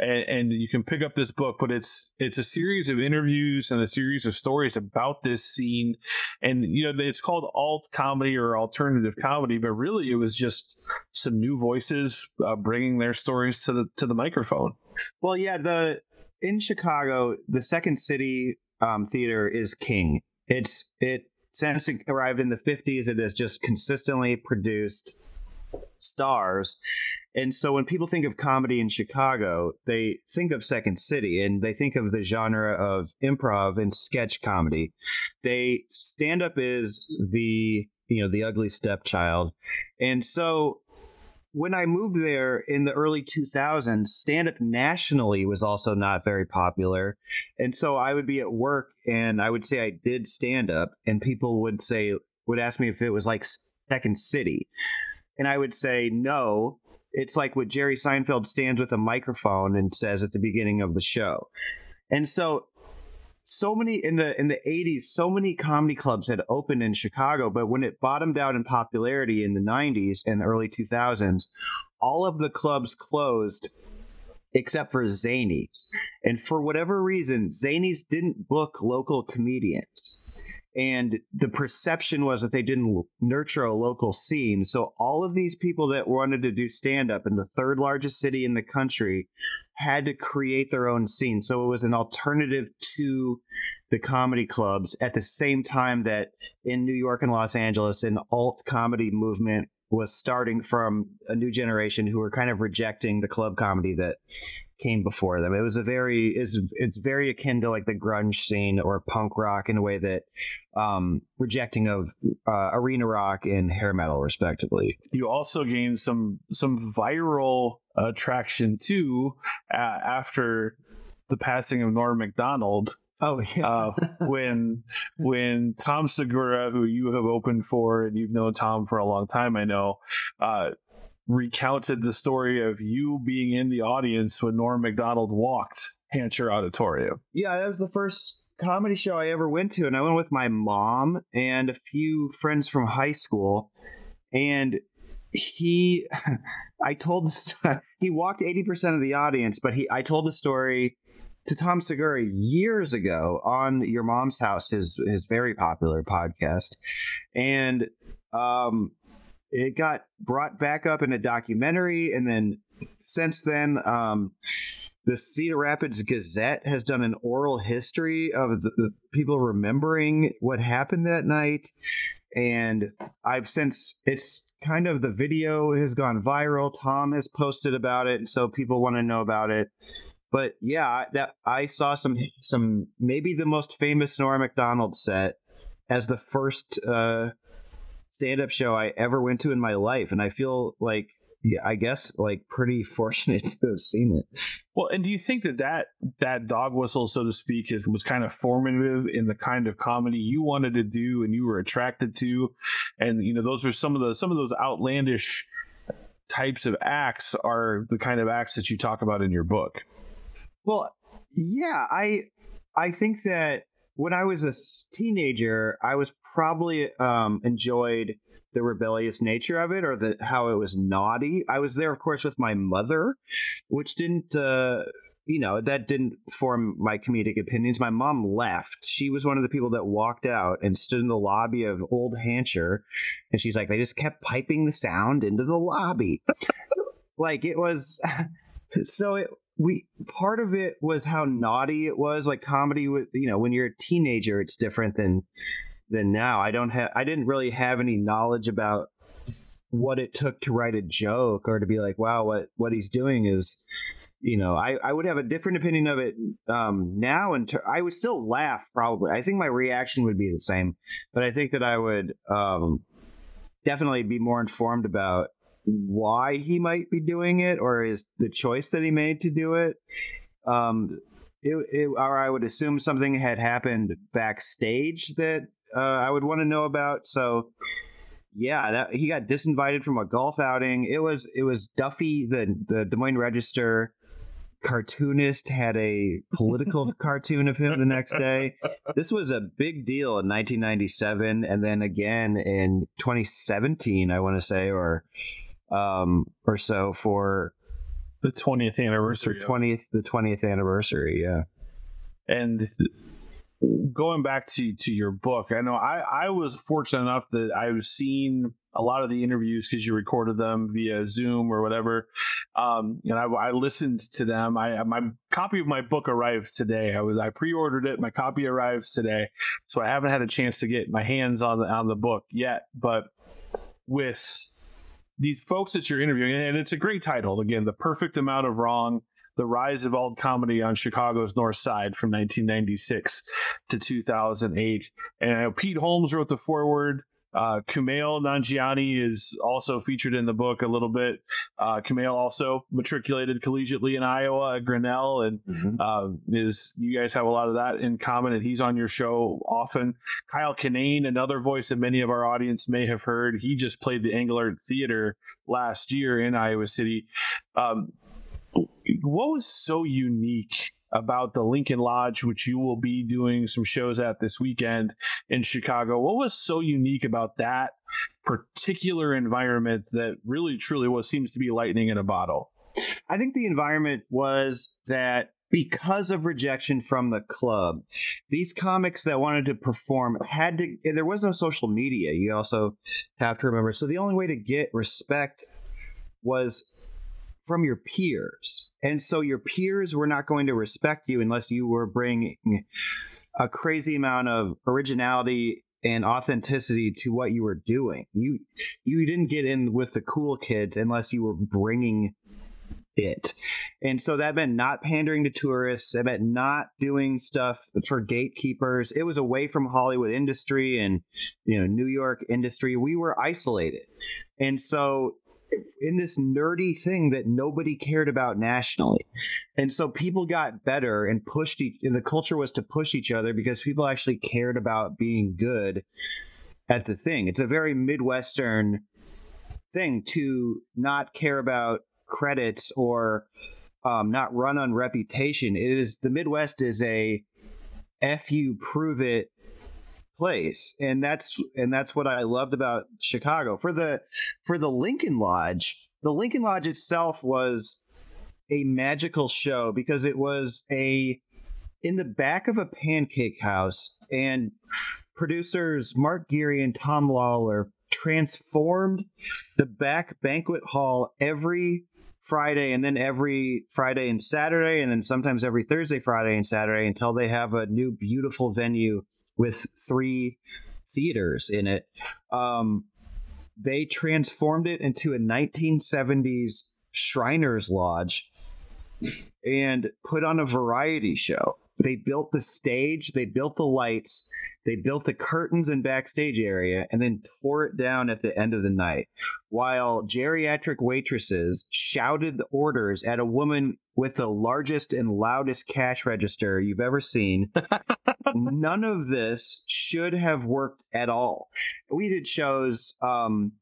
and, and, you can pick up this book but it's it's a series of interviews and a series of stories about this scene. And you know it's called alt comedy or alternative comedy but really it was just some new voices uh, bringing their stories to the to the microphone. Well yeah the in chicago the second city um, theater is king. It's it since it arrived in the 50s it has just consistently produced stars. And so when people think of comedy in Chicago, they think of Second City and they think of the genre of improv and sketch comedy. They stand up is the you know the ugly stepchild. And so when I moved there in the early 2000s, stand up nationally was also not very popular. And so I would be at work and I would say I did stand up, and people would say, would ask me if it was like Second City. And I would say, no, it's like what Jerry Seinfeld stands with a microphone and says at the beginning of the show. And so so many in the in the 80s so many comedy clubs had opened in Chicago but when it bottomed out in popularity in the 90s and the early 2000s all of the clubs closed except for Zanies and for whatever reason Zanies didn't book local comedians and the perception was that they didn't nurture a local scene. So all of these people that wanted to do stand up in the third largest city in the country had to create their own scene. So it was an alternative to the comedy clubs at the same time that in New York and Los Angeles an alt comedy movement was starting from a new generation who were kind of rejecting the club comedy that came before them. It was a very it's it's very akin to like the grunge scene or punk rock in a way that um, rejecting of uh, arena rock and hair metal respectively. You also gained some some viral attraction too uh, after the passing of Norm Macdonald. Oh yeah. uh, when when Tom Segura, who you have opened for, and you've known Tom for a long time, I know, uh, recounted the story of you being in the audience when Norm Macdonald walked Hancher Auditorium. Yeah, that was the first comedy show I ever went to, and I went with my mom and a few friends from high school. And he, I told the he walked 80% of the audience, but he, I told the story to Tom Segura years ago on Your Mom's House, his his very popular podcast, and um, it got brought back up in a documentary, and then since then, um, the Cedar Rapids Gazette has done an oral history of the, the people remembering what happened that night. And I've since it's kind of the video has gone viral. Tom has posted about it, and so people want to know about it. But yeah, that I saw some some maybe the most famous Norm Macdonald set as the first uh, stand up show I ever went to in my life. And I feel like, yeah, I guess like pretty fortunate to have seen it. Well, and do you think that that, that dog whistle, so to speak, is was kind of formative in the kind of comedy you wanted to do and you were attracted to? And you know, those are some of the some of those outlandish types of acts are the kind of acts that you talk about in your book. Well, yeah, I I think that when I was a teenager, I was probably um, enjoyed the rebellious nature of it or the how it was naughty. I was there, of course, with my mother, which didn't. Uh, you know that didn't form my comedic opinions my mom left she was one of the people that walked out and stood in the lobby of old Hancher and she's like they just kept piping the sound into the lobby like it was so it we part of it was how naughty it was like comedy with you know when you're a teenager it's different than than now. I don't have i didn't really have any knowledge about what it took to write a joke or to be like wow what what he's doing is you know i i would have a different opinion of it um now and ter- i would still laugh probably. I think my reaction would be the same but i think that i would um definitely be more informed about why he might be doing it or is the choice that he made to do it. Um, it, it, or I would assume something had happened backstage that uh, I would want to know about. So, yeah, that he got disinvited from a golf outing. It was it was Duffy, the the Des Moines Register cartoonist, had a political cartoon of him the next day. This was a big deal in 1997, and then again in 2017, I want to say, or um, or so for the 20th anniversary. 20th, the 20th anniversary. Yeah. And going back to, to your book, I know I, I was fortunate enough that I've seen a lot of the interviews because you recorded them via Zoom or whatever. Um, and I, I listened to them. I my copy of my book arrives today. I was I pre-ordered it. My copy arrives today, so I haven't had a chance to get my hands on the on the book yet. But with these folks that you're interviewing, and it's a great title. Again, The Perfect Amount of Wrong The Rise of Alt Comedy on Chicago's North Side from 1996 to 2008. And Pete Holmes wrote the foreword. Uh, Kumail Nanjiani is also featured in the book a little bit. Uh, Kumail also matriculated collegiately in Iowa at Grinnell, and mm-hmm. uh, is you guys have a lot of that in common. And he's on your show often. Kyle Kinane, another voice that many of our audience may have heard. He just played the Englert Theater last year in Iowa City. Um, what was so unique about the Lincoln Lodge, which you will be doing some shows at this weekend in Chicago. What was so unique about that particular environment that really truly what seems to be lightning in a bottle? I think the environment was that because of rejection from the club, these comics that wanted to perform had to, there was no social media. You also have to remember. So the only way to get respect was from your peers. And so your peers were not going to respect you unless you were bringing a crazy amount of originality and authenticity to what you were doing. You you didn't get in with the cool kids unless you were bringing it. And so that meant not pandering to tourists. It meant not doing stuff for gatekeepers. It was away from Hollywood industry and you know New York industry. We were isolated. And so in this nerdy thing that nobody cared about nationally. And so people got better and pushed each, and the culture was to push each other because people actually cared about being good at the thing. It's a very Midwestern thing to not care about credits or um, not run on reputation. It is the Midwest is a F you prove it place and that's and that's what i loved about chicago. For the for the lincoln lodge the lincoln lodge itself was a magical show because it was a in the back of a pancake house and producers mark geary and tom lawler transformed the back banquet hall every Friday and then every Friday and Saturday, and then sometimes every Thursday, Friday, and Saturday until they have a new beautiful venue with three theaters in it. Um, they transformed it into a 1970s Shriners Lodge and put on a variety show. They built the stage, they built the lights, they built the curtains and backstage area, and then tore it down at the end of the night. While geriatric waitresses shouted the orders at a woman with the largest and loudest cash register you've ever seen. None of this should have worked at all. We did shows um,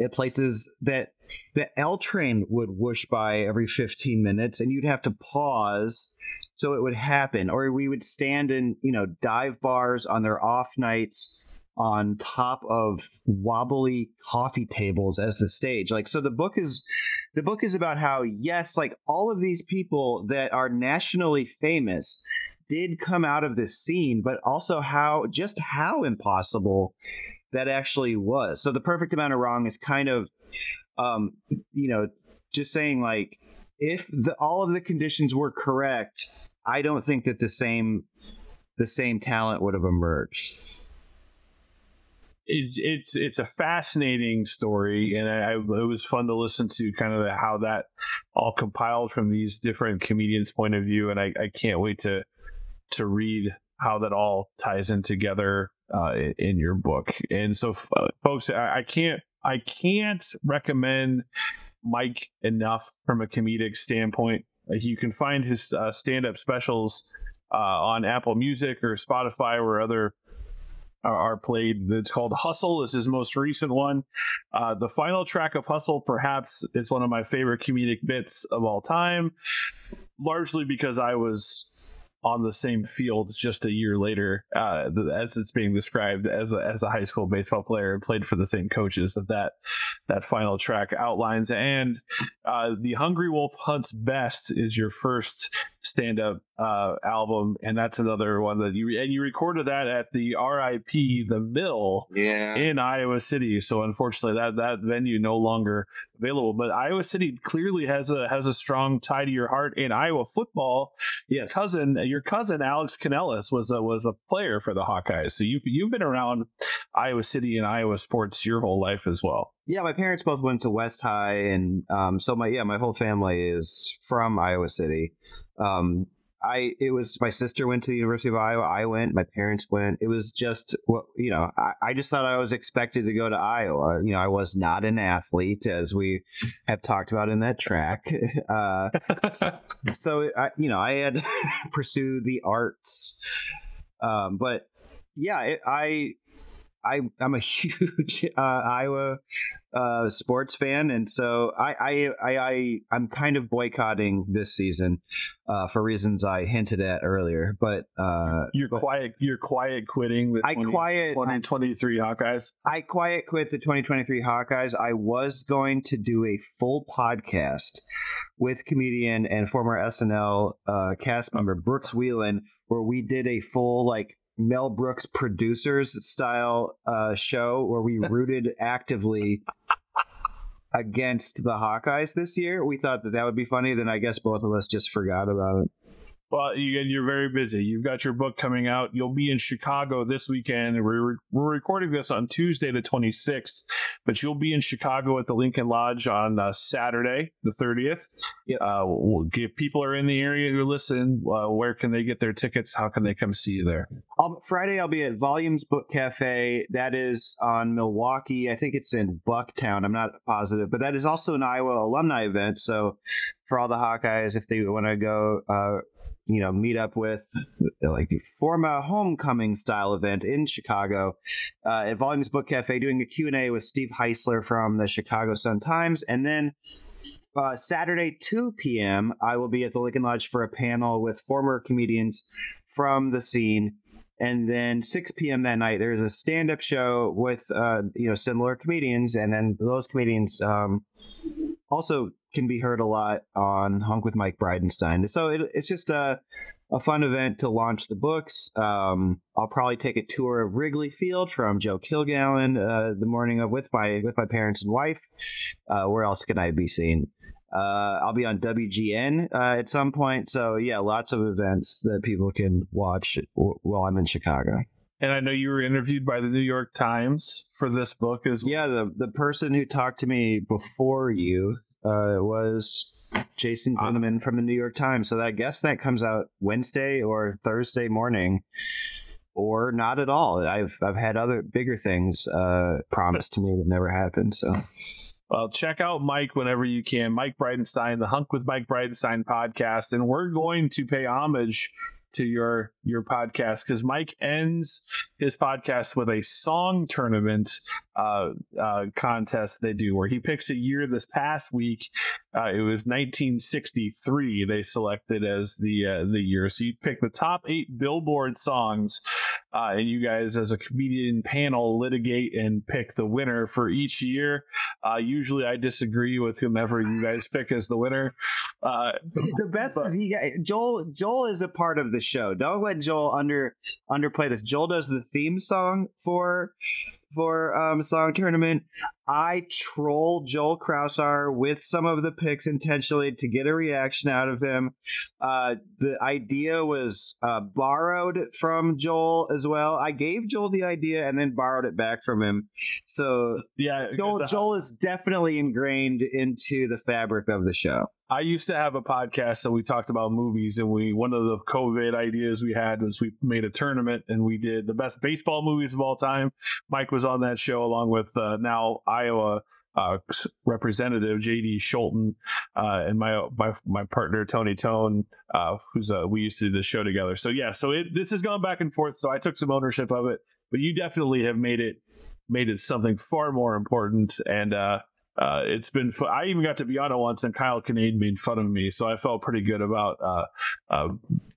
at places that the L train would whoosh by every 15 minutes, and you'd have to pause so it would happen. Or we would stand in you know dive bars on their off nights on top of wobbly coffee tables as the stage. Like so the book is the book is about how yes like all of these people that are nationally famous did come out of this scene but also how just how impossible that actually was. So the perfect amount of wrong is kind of um you know just saying like if the, all of the conditions were correct i don't think that the same the same talent would have emerged it, it's it's a fascinating story, and I, it was fun to listen to kind of the, how that all compiled from these different comedians' point of view, and I, I can't wait to to read how that all ties in together uh, in, in, your book. And so, uh, folks, I, I can't I can't recommend Mike enough from a comedic standpoint. You can find his uh, stand up specials uh, on Apple Music or Spotify or other are, played. It's called Hustle. Is his most recent one. Uh, the final track of Hustle, perhaps, is one of my favorite comedic bits of all time, largely because I was on the same field just a year later, uh, as it's being described as a, as a high school baseball player and played for the same coaches that that, that final track outlines. And uh, the Hungry Wolf Hunts Best is your first stand up uh, album, and that's another one that you and you recorded that at the RIP the Mill yeah. in Iowa City. So unfortunately, that that venue no longer available. But Iowa City clearly has a has a strong tie to your heart in Iowa football. Yeah, cousin, your cousin Alex Canellis was a was a player for the Hawkeyes. So you've you've been around Iowa City and Iowa sports your whole life as well. Yeah, my parents both went to West High, and um, so my yeah, my whole family is from Iowa City. Um, I it was my sister went to the University of Iowa. I went. My parents went. It was just what you know. I, I just thought I was expected to go to Iowa. You know, I was not an athlete, as we have talked about in that track. Uh, so I, you know, I had pursued the arts, um, but yeah, it, I I I'm a huge uh, Iowa uh, sports fan, and so I I I, I am kind of boycotting this season uh, for reasons I hinted at earlier. But uh, you're but quiet. You're quiet quitting the I 20, quiet 2023 Hawkeyes. I quiet quit the 2023 Hawkeyes. I was going to do a full podcast with comedian and former SNL uh, cast member Brooks Wheelan, where we did a full like Mel Brooks producers style uh, show where we rooted actively against the Hawkeyes this year. We thought that that would be funny. Then I guess both of us just forgot about it. Well, you, are very busy. You've got your book coming out. You'll be in Chicago this weekend. We're, we're recording this on Tuesday, the 26th, but you'll be in Chicago at the Lincoln Lodge on uh, Saturday, the 30th. Yep. Uh, we'll give people are in the area who listen. Uh, where can they get their tickets? How can they come see you there? I'll, Friday, I'll be at Volumes Book Cafe. That is on Milwaukee. I think it's in Bucktown. I'm not positive, but that is also an Iowa alumni event. So for all the Hawkeyes, if they want to go, uh, you know meet up with like form a homecoming style event in chicago uh, at volumes book cafe doing a q&a with steve heisler from the chicago sun times and then uh, saturday 2 p.m i will be at the lincoln lodge for a panel with former comedians from the scene and then 6 p.m. that night there's a stand-up show with uh, you know similar comedians, and then those comedians um, also can be heard a lot on Hunk with Mike Bridenstine. So it, it's just a a fun event to launch the books. Um, I'll probably take a tour of Wrigley Field from Joe Kilgallen uh, the morning of with my with my parents and wife. Uh, where else can I be seen? Uh, I'll be on WGN uh, at some point. So yeah, lots of events that people can watch while I'm in Chicago. And I know you were interviewed by the New York Times for this book as well. Yeah, the the person who talked to me before you uh, was Jason ah. Zinoman from the New York Times. So I guess that comes out Wednesday or Thursday morning, or not at all. I've I've had other bigger things uh, promised to me that never happened. So. Well, check out Mike whenever you can. Mike Bridenstine, the Hunk with Mike Bridenstine podcast. And we're going to pay homage to your your podcast because Mike ends his podcast with a song tournament uh, uh, contest they do where he picks a year. This past week, uh, it was 1963. They selected as the uh, the year. So you pick the top eight Billboard songs, uh, and you guys, as a comedian panel, litigate and pick the winner for each year. Uh, usually, I disagree with whomever you guys pick as the winner. Uh, the best but, is he Joel. Joel is a part of the show. Don't let Joel under underplay this. Joel does the theme song for for um, song tournament. I troll Joel Krausar with some of the picks intentionally to get a reaction out of him. Uh, the idea was uh, borrowed from Joel as well. I gave Joel the idea and then borrowed it back from him. So yeah, Joel, Joel is definitely ingrained into the fabric of the show. I used to have a podcast that we talked about movies, and we one of the COVID ideas we had was we made a tournament and we did the best baseball movies of all time. Mike was on that show along with uh, now Iowa uh, representative JD Scholten uh, and my my my partner Tony Tone, uh, who's uh, we used to do the show together. So yeah, so it, this has gone back and forth. So I took some ownership of it, but you definitely have made it made it something far more important and uh, it's been fun. I even got to be on it once, and Kyle Kinane made fun of me, so I felt pretty good about uh, uh,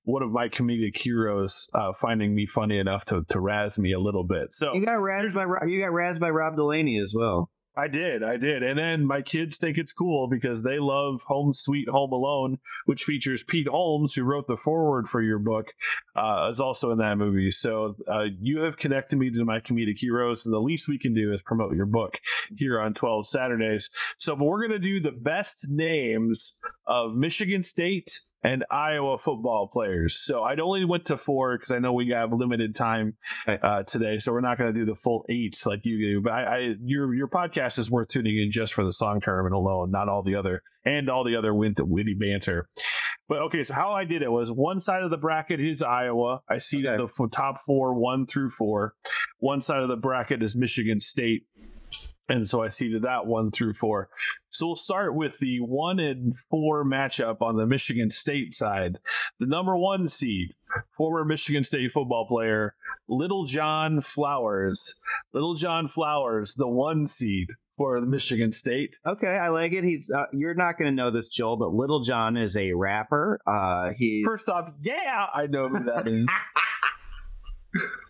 one of my comedic heroes uh, finding me funny enough to to razz me a little bit. So you got razzed by you got razzed by Rob Delaney as well. I did, I did. And then my kids think it's cool because they love Home Sweet Home Alone, which features Pete Holmes, who wrote the foreword for your book, uh, is also in that movie. So uh, you have connected me to my comedic heroes, and the least we can do is promote your book here on 12 Saturdays. So, we're going to do the best names of Michigan State and Iowa football players. So I only went to four because I know we have limited time uh, today, so we're not going to do the full eight like you do. But I, I, your your podcast is worth tuning in just for the song tournament alone, not all the other and all the other witty banter. But okay, so how I did it was one side of the bracket is Iowa. I see okay. the top four, one through four. One side of the bracket is Michigan State. And so I seeded that one through four. So we'll start with the one and four matchup on the Michigan State side. The number one seed, former Michigan State football player, Little John Flowers. Little John Flowers, the one seed for the Michigan State. Okay, I like it. He's uh, you're not going to know this, Joel, but Little John is a rapper. Uh, he first off, yeah, I know who that is.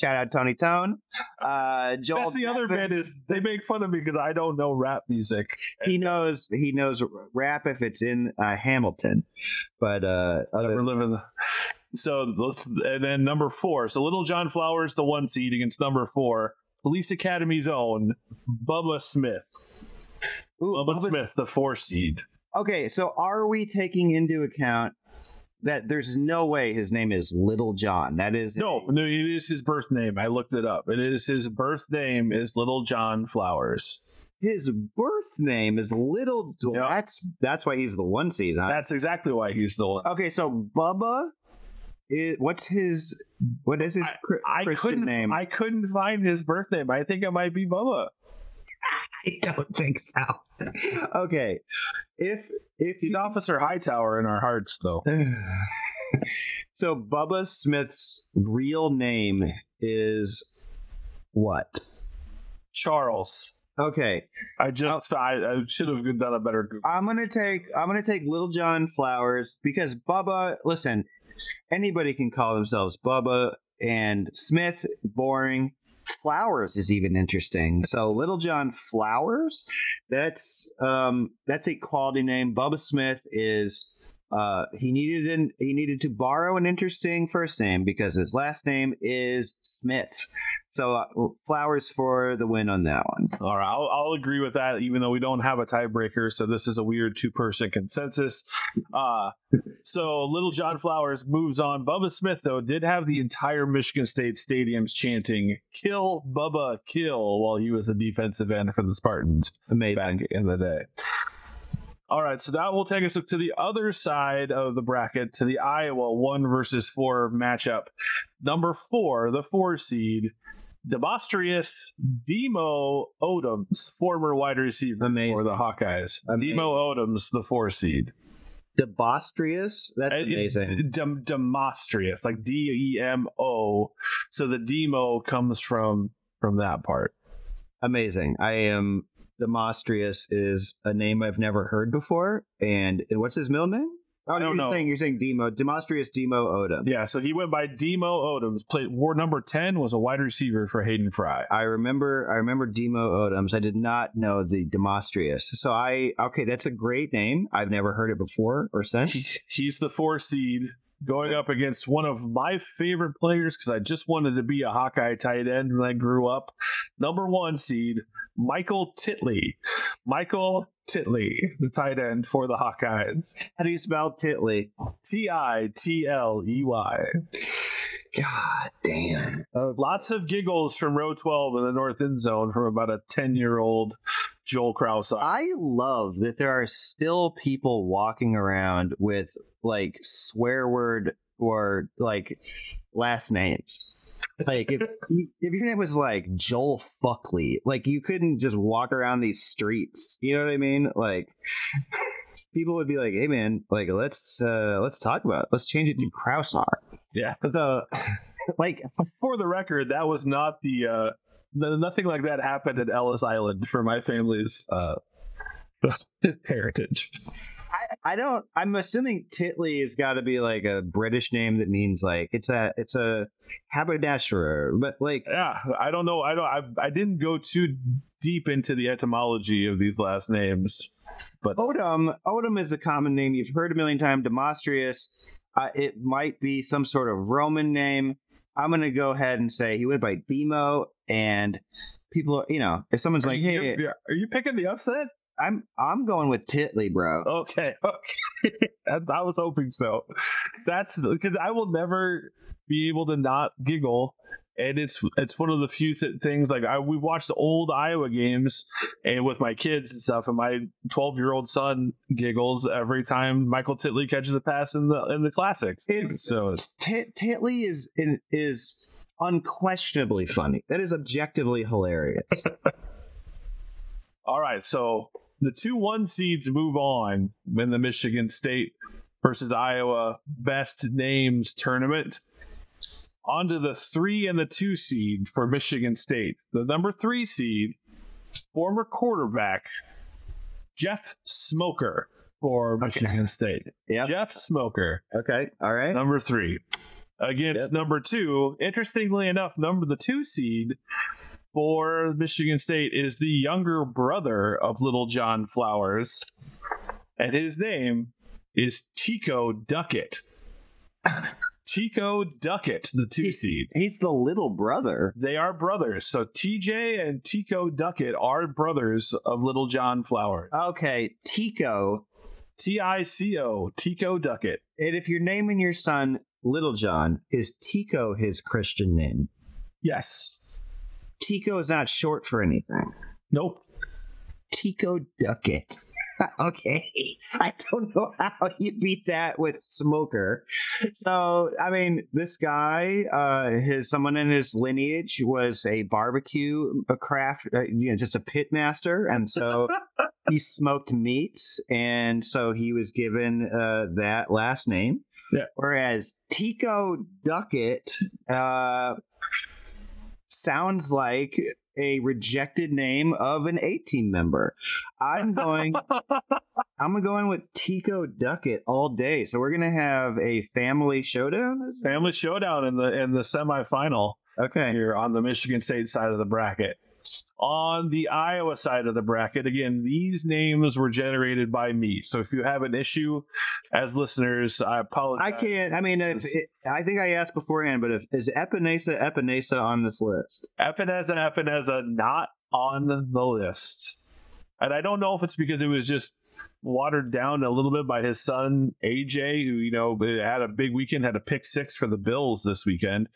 Shout out Tony Tone. Uh, Joel. That's the other bit is they make fun of me because I don't know rap music. He knows he knows rap if it's in uh, Hamilton, but uh, other living. So and then number four. So Little John Flowers, the one seed against number four, Police Academy's own Bubba Smith. Ooh, Bubba, Bubba Smith, the four seed. Okay, so are we taking into account that there's no way his name is Little John. That is no, no, it is his birth name. I looked it up. It is his birth name is Little John Flowers. His birth name is Little. Yep. That's that's why he's the one seed. Huh? That's exactly why he's the one. Okay, so Bubba, is, what's his what is his I, I couldn't name? I couldn't find his birth name. I think it might be Bubba. I don't think so. okay, if if he's Officer Hightower in our hearts, though. so Bubba Smith's real name is what? Charles. Okay. I just oh. I, I should have done a better Google. I'm gonna take I'm gonna take Little John Flowers because Bubba. Listen, anybody can call themselves Bubba and Smith. Boring. Flowers is even interesting. So Little John Flowers, that's um, that's a quality name. Bubba Smith is uh, he needed an, he needed to borrow an interesting first name because his last name is Smith. So uh, flowers for the win on that one. All right, I'll, I'll, agree with that, even though we don't have a tiebreaker. So this is a weird two person consensus. Uh, so little John Flowers moves on. Bubba Smith though did have the entire Michigan State stadiums chanting "Kill Bubba, kill" while he was a defensive end for the Spartans. Amazing back in the day. All right, so that will take us to the other side of the bracket, to the Iowa one versus four matchup. Number four, the four seed, Demostrius Demo Odoms, former wide receiver Amazing. for the Hawkeyes. Amazing. Demo Odoms, the four seed. Demostrius. That's Uh, amazing. Dem- Demostrius, like D E M O. So the demo comes from from that part. amazing. I am Demostrius is a name I've never heard before. And, and what's his middle name? Oh, you're saying you're saying Demo Demostrius Demo Odom. Yeah, so he went by Demo Odoms. Played war number ten was a wide receiver for Hayden Fry. I remember I remember Demo Odoms. I did not know the Demostrius. So I okay, that's a great name. I've never heard it before or since. He- he's the four seed going up against one of my favorite players because I just wanted to be a Hawkeye tight end when I grew up. Number one seed, Michael Titley. Michael Titley, the tight end for the Hawkeyes. How do you spell Titley? T I T L E Y. God damn. Oh, Lots of giggles from row 12 in the north end zone from about a 10 year old Joel Krause. I love that there are still people walking around with like swear word or like last names. Like if if your name was like Joel Fuckley, like you couldn't just walk around these streets. You know what I mean? Like people would be like, "Hey man, like let's uh let's talk about it. Let's change it to Krausar." Yeah. So like For the record, that was not the, uh, nothing like that happened at Ellis Island for my family's, uh, heritage. I, I don't. I'm assuming Titley has got to be like a British name that means like it's a it's a haberdasher, but like Yeah. I don't know. I don't, I, I didn't go too deep into the etymology of these last names, but Odom. Odom is a common name you've heard a million times. Demostrius. Uh, it might be some sort of Roman name. I'm gonna go ahead and say he went by Demo, and people, you know, if someone's like, are, "Hey, are you picking the upset? I'm I'm going with Titley, bro." Okay, okay. I, was hoping so. That's because I will never be able to not giggle, and it's it's one of the few th- things like I we've watched old Iowa games and with my kids and stuff, and my twelve year old son giggles every time Michael Titley catches a pass in the in the classics. It's- so it's, Tit- Titley is is unquestionably funny. That is objectively hilarious. all right. So the two one seeds move on in the Michigan State versus Iowa best names tournament. On to the three and the two seed for Michigan State. The number three seed, former quarterback Jeff Smoker for Michigan State. Yeah. Jeff Smoker, Okay. All right. number three. Against Yep. number two, interestingly enough, number the two seed for Michigan State is the younger brother of Little John Flowers, and his name is Tico Duckett. Tico Duckett, the two seed. He's the little brother. They are brothers. So TJ and Tico Duckett are brothers of Little John Flowers. Okay, Tico. T I C O, Tico Duckett. And if you're naming your son Little John, is Tico his Christian name? Yes. Tico is not short for anything. Nope. Tico Duckett. okay. I don't know how you beat that with Smoker. So, I mean, this guy, uh, his someone in his lineage was a barbecue a craft, uh, you know, just a pit master, and so he smoked meats, and so he was given uh, that last name. Yeah. Whereas Tico Duckett uh, sounds like a rejected name of an 18 member. I'm going I'm going with Tico Duckett all day. So we're gonna have a family showdown. Family showdown in the in the semifinal Okay. here on the Michigan State side of the bracket. On the Iowa side of the bracket, again, these names were generated by me. So if you have an issue as listeners, I apologize. I can't. I mean, if it, I think I asked beforehand, but if is Epenesa Epenesa on this list? Epenesa Epenesa not on the list. And I don't know if it's because it was just watered down a little bit by his son AJ, who you know had a big weekend, had a pick six for the Bills this weekend.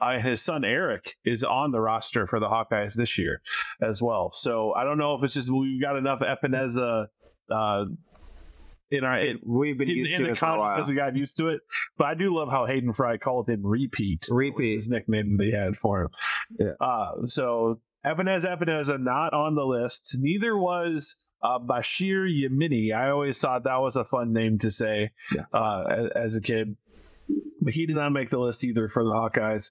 Uh, his son Eric is on the roster for the Hawkeyes this year as well. So I don't know if it's just we've got enough Epenesa uh, in our in, We've been in, used in to the it for a consciousness while. we got used to it. But I do love how Hayden Fry called him repeat. Repeat. his nickname they had for him. Yeah. Uh, so Ebenezer Ebenezer not on the list. Neither was uh, Bashir Yamini. I always thought that was a fun name to say Yeah. uh, as, as a kid. But he did not make the list either for the Hawkeyes.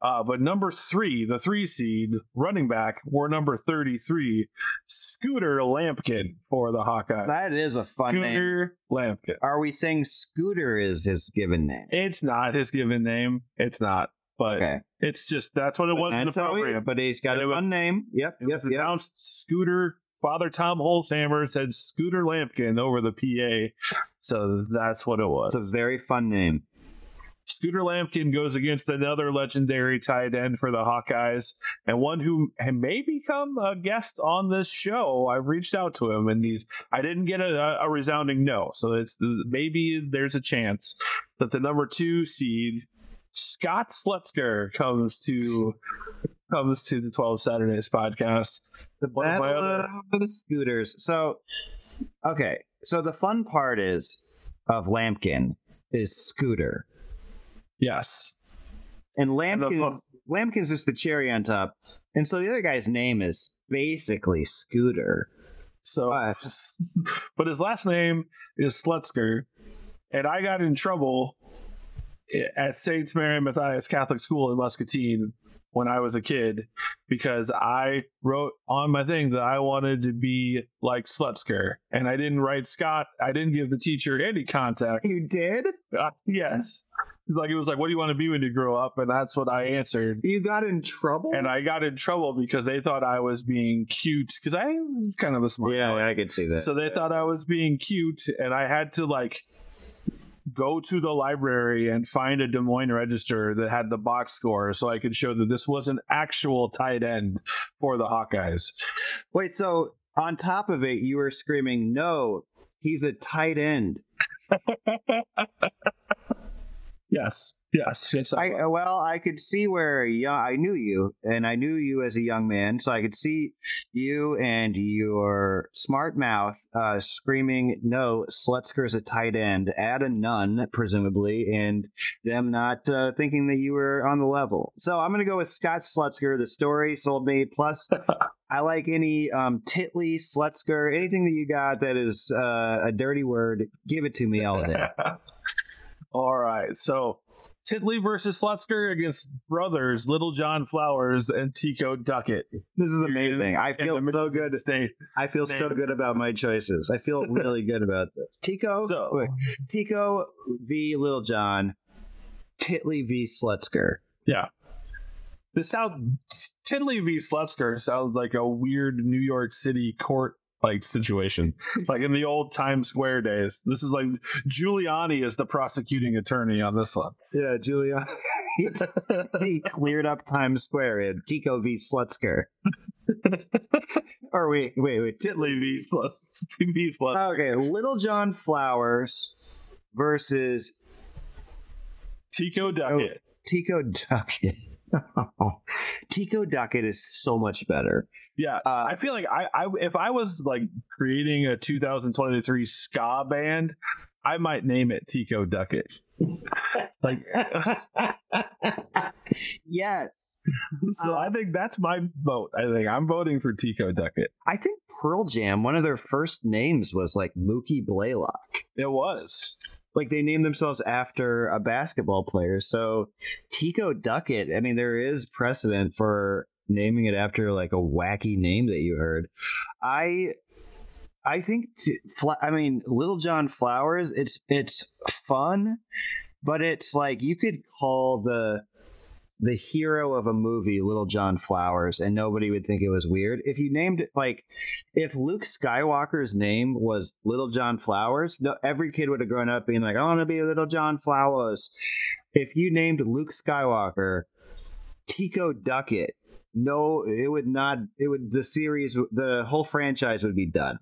Uh, but number three, the three seed running back, were number 33, Scooter Lampkin for the Hawkeyes. That is a fun name. Scooter Lampkin. Are we saying Scooter is his given name? It's not his given name. It's not. But Okay. it's just that's what it was in the he- but he's got And a was- fun name. Yep, It yep, was yep. announced Scooter. Father Tom Holzhammer said Scooter Lampkin over the PA, so that's what it was. It's a very fun name. Scooter Lampkin goes against another legendary tight end for the Hawkeyes, and one who may become a guest on this show. I reached out to him, and he's I didn't get a, a resounding no. So it's the, maybe there's a chance that the number two seed Scott Slutzker comes to comes to the Twelve Saturdays podcast. The One of my battle other- of the scooters. So, okay. So the fun part is of Lampkin is Scooter, Yes, and Lampkin. fun- Lampkin's just the cherry on top, and so the other guy's name is basically Scooter. So, But- but his last name is Slutzker, and I got in trouble at Saints Mary Matthias Catholic School in Muscatine when I was a kid because I wrote on my thing that I wanted to be like Slutzker, and I didn't write Scott. I didn't give the teacher any contact. You did? Uh, yes, like it was like, "What do you want to be when you grow up?" And that's what I answered. You got in trouble? And I got in trouble because they thought I was being cute because I was kind of a smart yeah, guy. I could see that. So they thought I was being cute, and I had to like go to the library and find a Des Moines register that had the box score so I could show that this was an actual tight end for the Hawkeyes. Wait, so on top of it, you were screaming, "No, he's a tight end." Yes, yes, yes. I uh, well, I could see where young, I knew you, and I knew you as a young man, so I could see you and your smart mouth uh, screaming, "No, Slutzker's a tight end." Add a nun, presumably, and them not uh, thinking that you were on the level. So I'm gonna go with Scott Slutzker. The story sold me. Plus, I like any um, Titley, Slutzker, anything that you got that is uh, a dirty word. Give it to me all day. All right, so Titley versus Slutzker against brothers Little John Flowers and Tico Duckett. This is amazing. I feel so good. State. I feel so good about my choices. I feel really good about this. Tico, So- wait, Tico v. Little John, Titley v. Slutzker. This sound Tiddly v. Slutzker sounds like a weird New York City court like situation, like in the old Times Square days. This is like Giuliani is the prosecuting attorney on this one. Yeah, Julia. he, cleared up Times Square in Tico v. Slutzker. or wait, wait, wait. Titley. V. Slutz- v. Slutzker. Okay, Little John Flowers versus Tico Duckett. Oh, Tico Duckett. Tico Duckett is so much better. Yeah, Uh, I feel like I, I if I was like creating a 2023 ska band, I might name it Tico Duckett. Like, yes. so I think that's my vote. I think I'm voting for Tico Duckett. I think Pearl Jam, one of their first names was like Mookie Blaylock. It was. Like they named themselves after a basketball player. So Tico Duckett, I mean, there is precedent for naming it after like a wacky name that you heard. I I think I mean Little John Flowers, it's it's fun, but it's like you could call the the hero of a movie Little John Flowers and nobody would think it was weird. If you named it like if Luke Skywalker's name was Little John Flowers, no, every kid would have grown up being like, I want to be a Little John Flowers. If you named Luke Skywalker Tico Duckett, no, it would not. It would the series, the whole franchise would be done.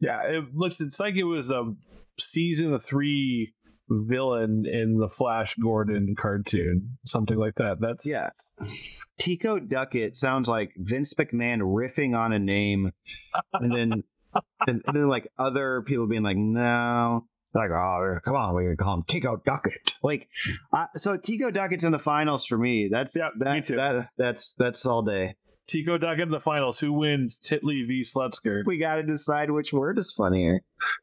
Yeah, it looks. It's like it was a season three villain in the Flash Gordon cartoon, something like that. That's Yeah. Tico Duckett sounds like Vince McMahon riffing on a name, and then and, and then like other people being like, no. Like, oh, come on, we're gonna call him Tico Duckett. Like, I, so Tico Duckett's in the finals for me. That's Yeah, that, me too. That, that's that's all day. Tico Duckett in the finals. Who wins? Titley v. Slutzker. We got to decide which word is funnier.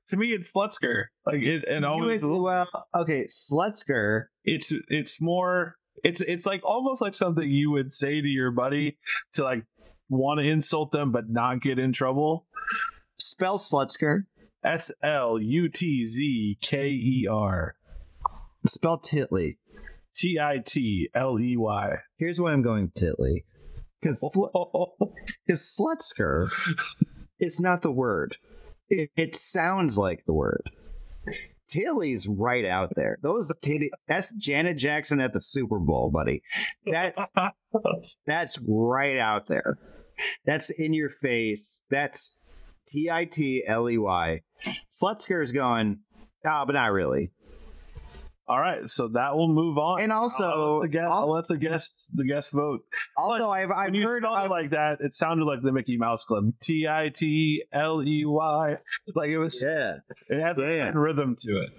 To me, it's Slutzker. Like it, and always. You- well, okay, Slutzker. It's it's more. It's it's like almost like something you would say to your buddy to like want to insult them but not get in trouble. Spell Slutzker. S L U T Z K E R Spell Titley. T I T L E Y. Here's why I'm going Titley. Because oh, oh, oh, Slutzker is not the word. It, it sounds like the word. Tilly's right out there. Those titty, that's Janet Jackson at the Super Bowl, buddy. That's that's right out there. That's in your face. That's T I T L E Y. Slutzker is going, oh, but not really. All right, so that will move on. And also, I'll let the, guest, I'll let the guests the guests vote. also, Plus, I've, I've when heard spell I've- like that, it sounded like the Mickey Mouse Club. T I T L E Y. Like it was. yeah. It has a rhythm to it.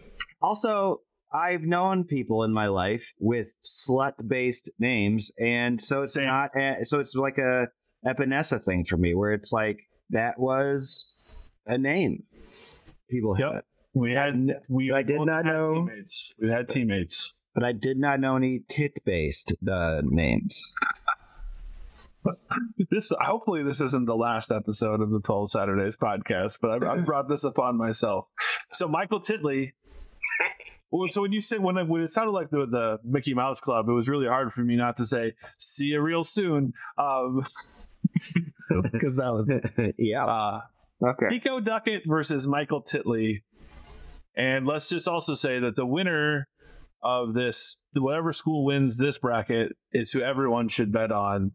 Also, I've known people in my life with slut-based names, and so it's Same. not. So it's like a Epenesa thing for me, where it's like that was a name people Yep. had, We had we I did not had know- teammates. We had teammates. but I did not know any tit-based uh, names. This hopefully this isn't the last episode of the Twelve Saturdays podcast, but I, I brought this upon myself. So Michael Titley. Well, so when you say when it, when it sounded like the the Mickey Mouse Club, it was really hard for me not to say "see you real soon," um, because that was yeah. uh, Okay. Tico Duckett versus Michael Titley. And let's just also say that the winner of this, whatever school wins this bracket, is who everyone should bet on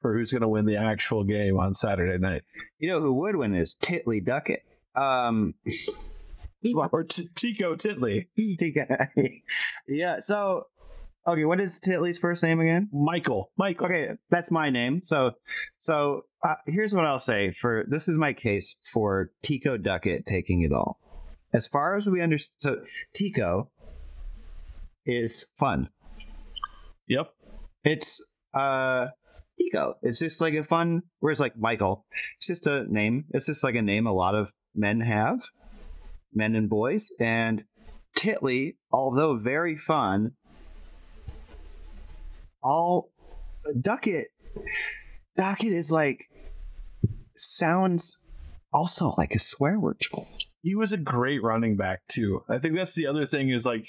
for who's going to win the actual game on Saturday night. You know who would win is Titley Duckett. Um, Or T- Tico Titley. yeah. So, okay, what is Titley's first name again? Michael. Michael. Okay, that's my name. So, so uh, here's what I'll say for this is my case for Tico Duckett taking it all. As far as we understand, so Tico is fun. Yep. It's uh Tico. It's just like a fun. Whereas like Michael, it's just a name. It's just like a name a lot of men have, men and boys. And Titley, although very fun, all Duckett. Duckett is like sounds also like a swear word. He was a great running back, too. I think that's the other thing is like,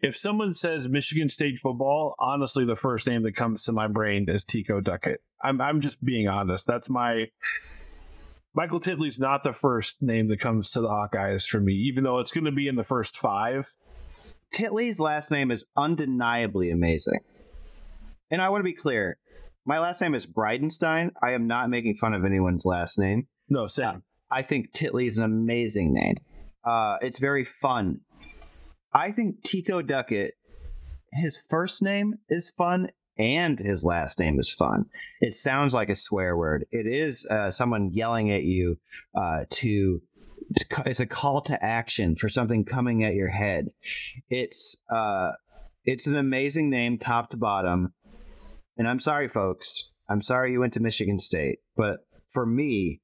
if someone says Michigan State football, honestly, the first name that comes to my brain is Tico Duckett. I'm I'm just being honest. That's my Michael Titley's not the first name that comes to the Hawkeyes for me, even though it's going to be in the first five. Titley's last name is undeniably amazing. And I want to be clear. My last name is Bridenstine. I am not making fun of anyone's last name. No, Sam. Uh, I think Titley is an amazing name. Uh, it's very fun. I think Tico Duckett, his first name is fun and his last name is fun. It sounds like a swear word. It is uh, someone yelling at you uh, to. It's a call to action for something coming at your head. It's uh, it's an amazing name, top to bottom. And I'm sorry, folks. I'm sorry you went to Michigan State, but for me,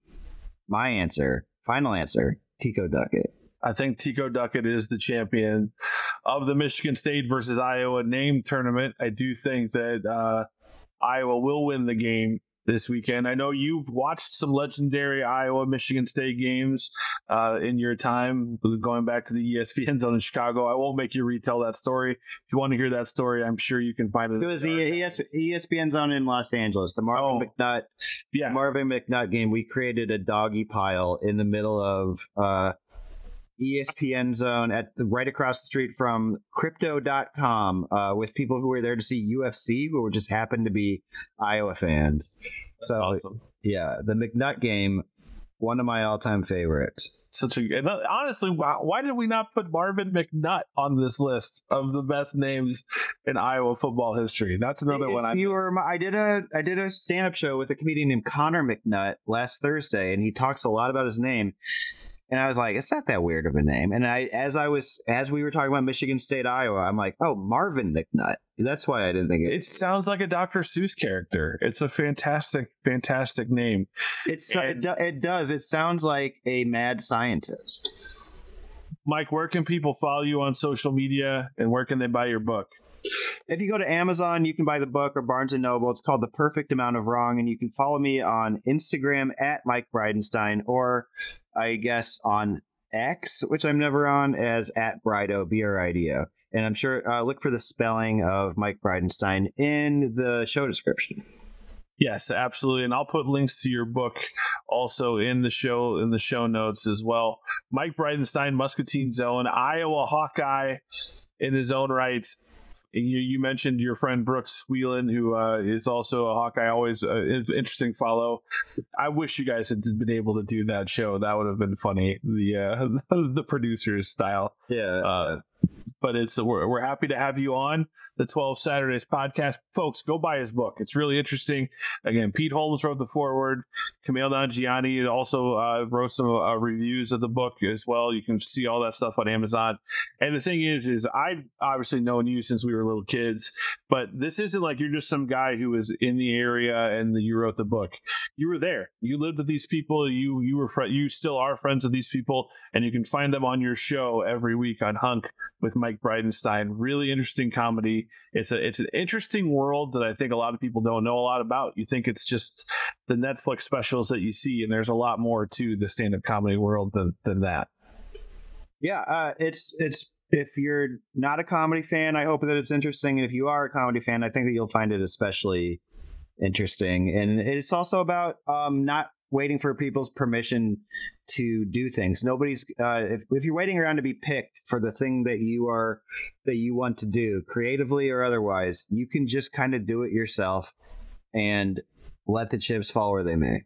my answer, final answer, Tico Duckett. I think Tico Duckett is the champion of the Michigan State versus Iowa name tournament. I do think that uh, Iowa will win the game this weekend. I know you've watched some legendary Iowa Michigan State games uh, in your time going back to the ESPN zone in Chicago. I won't make you retell that story. If you want to hear that story, I'm sure you can find it. It was the ES, ESPN zone in Los Angeles. The Marvin Oh. McNutt yeah. Marvin McNutt game. We created a doggy pile in the middle of uh, ESPN zone at the, right across the street from Crypto.com uh, with people who were there to see UFC who just happened to be Iowa fans. so awesome. yeah, the McNutt game, one of my all-time favorites. Such a and honestly, why, why did we not put Marvin McNutt on this list of the best names in Iowa football history? That's another If one. I you were, I did a I did a stand up show with a comedian named Connor McNutt last Thursday, and he talks a lot about his name. And I was like, it's not that weird of a name. And I, as I was, as we were talking about Michigan State, Iowa, I'm like, oh, Marvin McNutt. That's why I didn't think it. It sounds like a Dr. Seuss character. It's a fantastic, fantastic name. It's it, do, it does. It sounds like a mad scientist. Mike, where can people follow you on social media, and where can they buy your book? If you go to Amazon, you can buy the book or Barnes and Noble. It's called The Perfect Amount of Wrong, and you can follow me on Instagram at Mike Bridenstine, or I guess on X, which I'm never on, as at Brido B R I D O. And I'm sure uh, look for the spelling of Mike Bridenstine in the show description. Yes, absolutely, and I'll put links to your book also in the show in the show notes as well. Mike Bridenstine, Muscatine Zone, Iowa Hawkeye, in his own right. You, you mentioned your friend Brooks Wheelan, who uh, is also a Hawkeye. Always uh, interesting follow. I wish you guys had been able to do that show. That would have been funny. The uh, the producers style. Yeah. Uh, but it's we're, we're happy to have you on the 12 Saturdays podcast. Folks, go buy his book. It's really interesting. Again, Pete Holmes wrote the foreword. Kumail Nanjiani also uh, wrote some uh, reviews of the book as well. You can see all that stuff on Amazon. And the thing is, is I've obviously known you since we were little kids, but this isn't like you're just some guy who was in the area and you wrote the book. You were there. You lived with these people. You you were fr- you still are friends with these people, and you can find them on your show every week on Hunk with Mike Bridenstine. Really interesting comedy. It's a it's an interesting world that I think a lot of people don't know a lot about. You think it's just the Netflix specials that you see, and there's a lot more to the stand up comedy world than than that. Yeah, uh, it's it's if you're not a comedy fan, I hope that it's interesting. And if you are a comedy fan, I think that you'll find it especially interesting. And it's also about um, not waiting for people's permission to do things. Nobody's uh, if, if you're waiting around to be picked for the thing that you are that you want to do, creatively or otherwise, you can just kind of do it yourself and let the chips fall where they may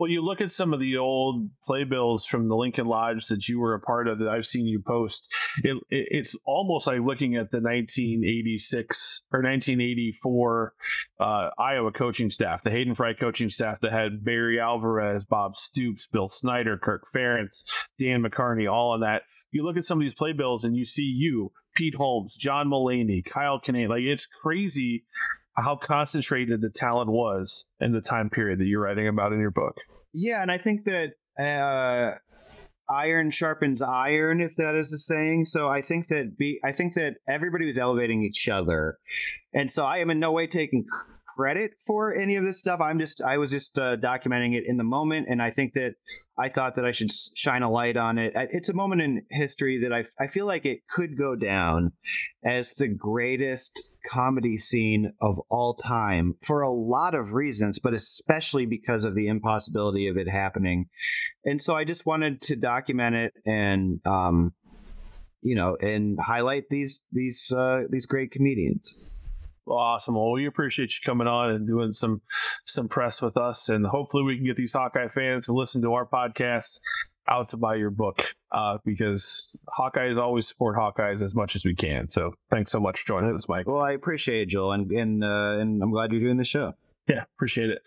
well, you look at some of the old playbills from the Lincoln Lodge that you were a part of that I've seen you post. It, it, it's almost like looking at the 1986 or 1984 uh, Iowa coaching staff, the Hayden Fry coaching staff that had Barry Alvarez, Bob Stoops, Bill Snyder, Kirk Ferentz, Dan McCarney, all of that. You look at some of these playbills and you see you, Pete Holmes, John Mulaney, Kyle Kinane. Like it's crazy how concentrated the talent was in the time period that you're writing about in your book. Yeah, and I think that uh, iron sharpens iron, if that is the saying. So I think that be I think that everybody was elevating each other, and so I am in no way taking credit for any of this stuff. I'm just I was just uh, documenting it in the moment, and I think that I thought that I should shine a light on it. It's a moment in history that I I feel like it could go down as the greatest comedy scene of all time for a lot of reasons, but especially because of the impossibility of it happening. And so I just wanted to document it and um, you know and highlight these these uh, these great comedians. Awesome. Well, we appreciate you coming on and doing some some press with us, and hopefully we can get these Hawkeye fans to listen to our podcast out to buy your book uh, because Hawkeyes always support Hawkeyes as much as we can. So thanks so much for joining us, Mike. Well, I appreciate it, Joel, and and uh, and I'm glad you're doing the show. Yeah, appreciate it.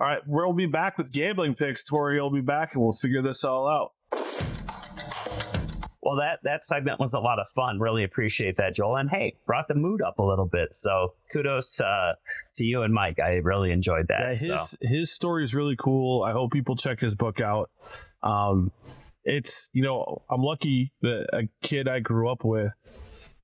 All right, we'll be back with gambling picks. Tori will be back, and we'll figure this all out. Well, that that segment was a lot of fun. Really appreciate that, Joel. And hey, brought the mood up a little bit. So kudos uh, to you and Mike. I really enjoyed that. Yeah, his so. his story is really cool. I hope people check his book out. Um, it's you know I'm lucky that a kid I grew up with,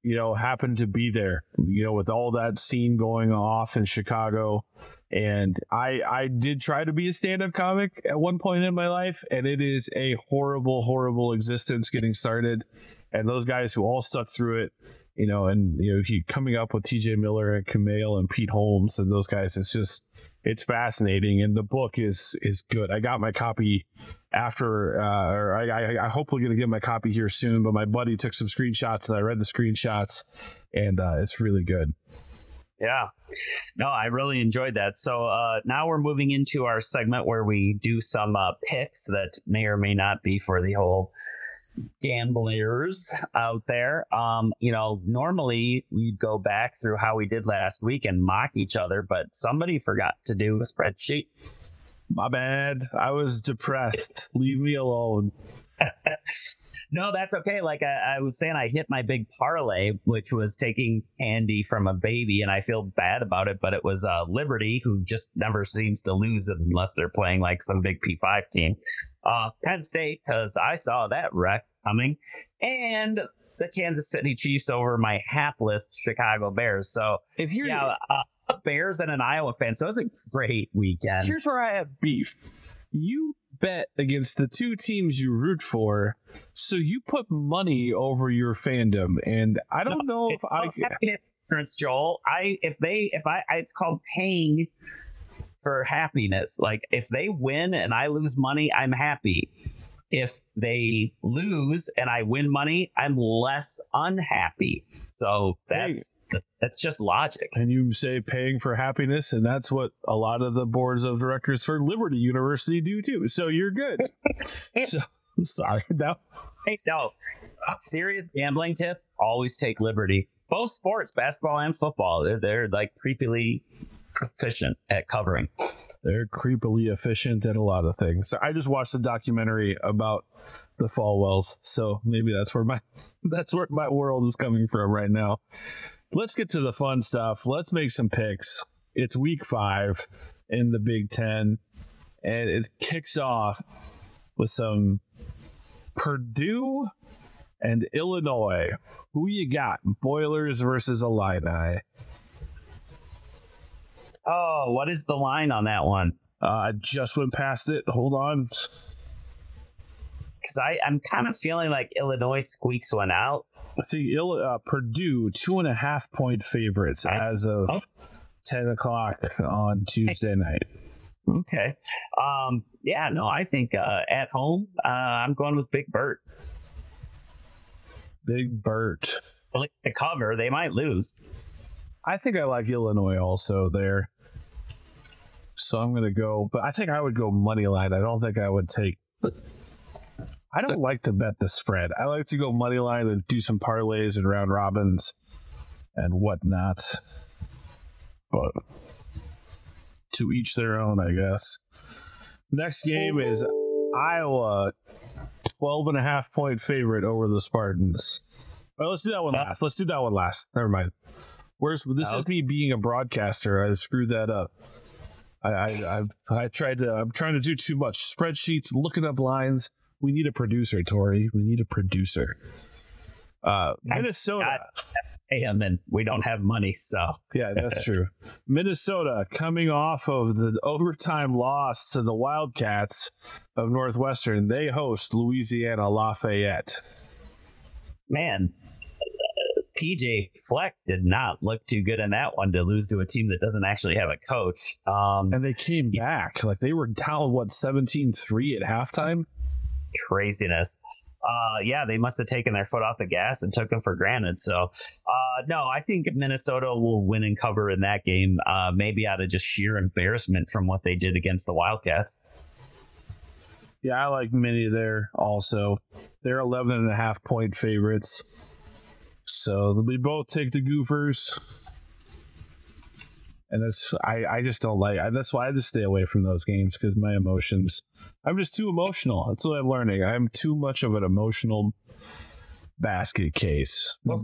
you know, happened to be there. You know, with all that scene going off in Chicago and I I did try to be a stand-up comic at one point in my life, and it is a horrible, horrible existence getting started. And those guys who all stuck through it, you know, and you know, he coming up with T.J. Miller and Kumail and Pete Holmes and those guys, it's just it's fascinating. And the book is is good. I got my copy after, uh, or I, I, I hopefully to get my copy here soon. But my buddy took some screenshots, and I read the screenshots, and uh, it's really good. Yeah. No, I really enjoyed that. So uh, now we're moving into our segment where we do some uh, picks that may or may not be for the whole gamblers out there. Um, you know, normally we'd go back through how we did last week and mock each other, but somebody forgot to do a spreadsheet. My bad. I was depressed. Leave me alone. no, that's okay. Like I, I, was saying, I hit my big parlay, which was taking candy from a baby, and I feel bad about it. But it was uh, Liberty, who just never seems to lose unless they're playing like some big P5 team. Uh, Penn State, because I saw that wreck coming, and the Kansas City Chiefs over my hapless Chicago Bears. So if you're yeah, uh, Bears and an Iowa fan, so it was a great weekend. Here's where I have beef. You bet against the two teams you root for, so you put money over your fandom, and I don't know if I happiness Joel. I if they if I it's called paying for happiness. Like if they win and I lose money, I'm happy if they lose and I win money, I'm less unhappy. So that's hey. that's just logic. And you say paying for happiness, and that's what a lot of the boards of directors for Liberty University do too. So you're good. so sorry, no. Hey, no. Serious gambling tip: always take Liberty. Both sports, basketball and football, they're they're like creepily proficient at covering. They're creepily efficient at a lot of things. So I just watched a documentary about the Falwells, so maybe that's where my that's where my world is coming from right now. Let's get to the fun stuff. Let's make some picks. It's week five in the Big Ten, and it kicks off with some Purdue and Illinois. Who you got? Boilers versus Illini. Oh, what is the line on that one? Uh, I just went past it. Hold on. Because I'm kind of feeling like Illinois squeaks one out. I think Ill- uh, Purdue, two and a half point favorites I, as of oh. 10 o'clock on Tuesday night. Okay. Um, yeah, no, I think uh, at home, uh, I'm going with Big Bert. Big Bert. The cover, they might lose. I think I like Illinois also there. So I'm going to go, but I think I would go money line. I don't think I would take. I don't like to bet the spread. I like to go money line and do some parlays and round robins and whatnot. But to each their own, I guess. Next game is Iowa, 12 and a half point favorite over the Spartans. Right, let's do that one last. Let's do that one last. Never mind. Where's this is me being a broadcaster. I screwed that up. I, I I've I tried to I'm trying to do too much. Spreadsheets, looking up lines. We need a producer, Tori. We need a producer. Uh Minnesota. And then we don't have money, so yeah, that's true. Minnesota coming off of the overtime loss to the Wildcats of Northwestern, they host Louisiana Lafayette. Man, PJ Fleck did not look too good in that one to lose to a team that doesn't actually have a coach. Um, and they came back. Like they were down, what, 17 3 at halftime? Craziness. Uh, yeah, they must have taken their foot off the gas and took them for granted. So, uh, no, I think Minnesota will win and cover in that game, uh, maybe out of just sheer embarrassment from what they did against the Wildcats. Yeah, I like Mini there also. They're 11 and a half point favorites. So we both take the Gophers. And that's I, I just don't like I, that's why I just stay away from those games because my emotions I'm just too emotional. That's what I'm learning. I'm too much of an emotional basket case. Well,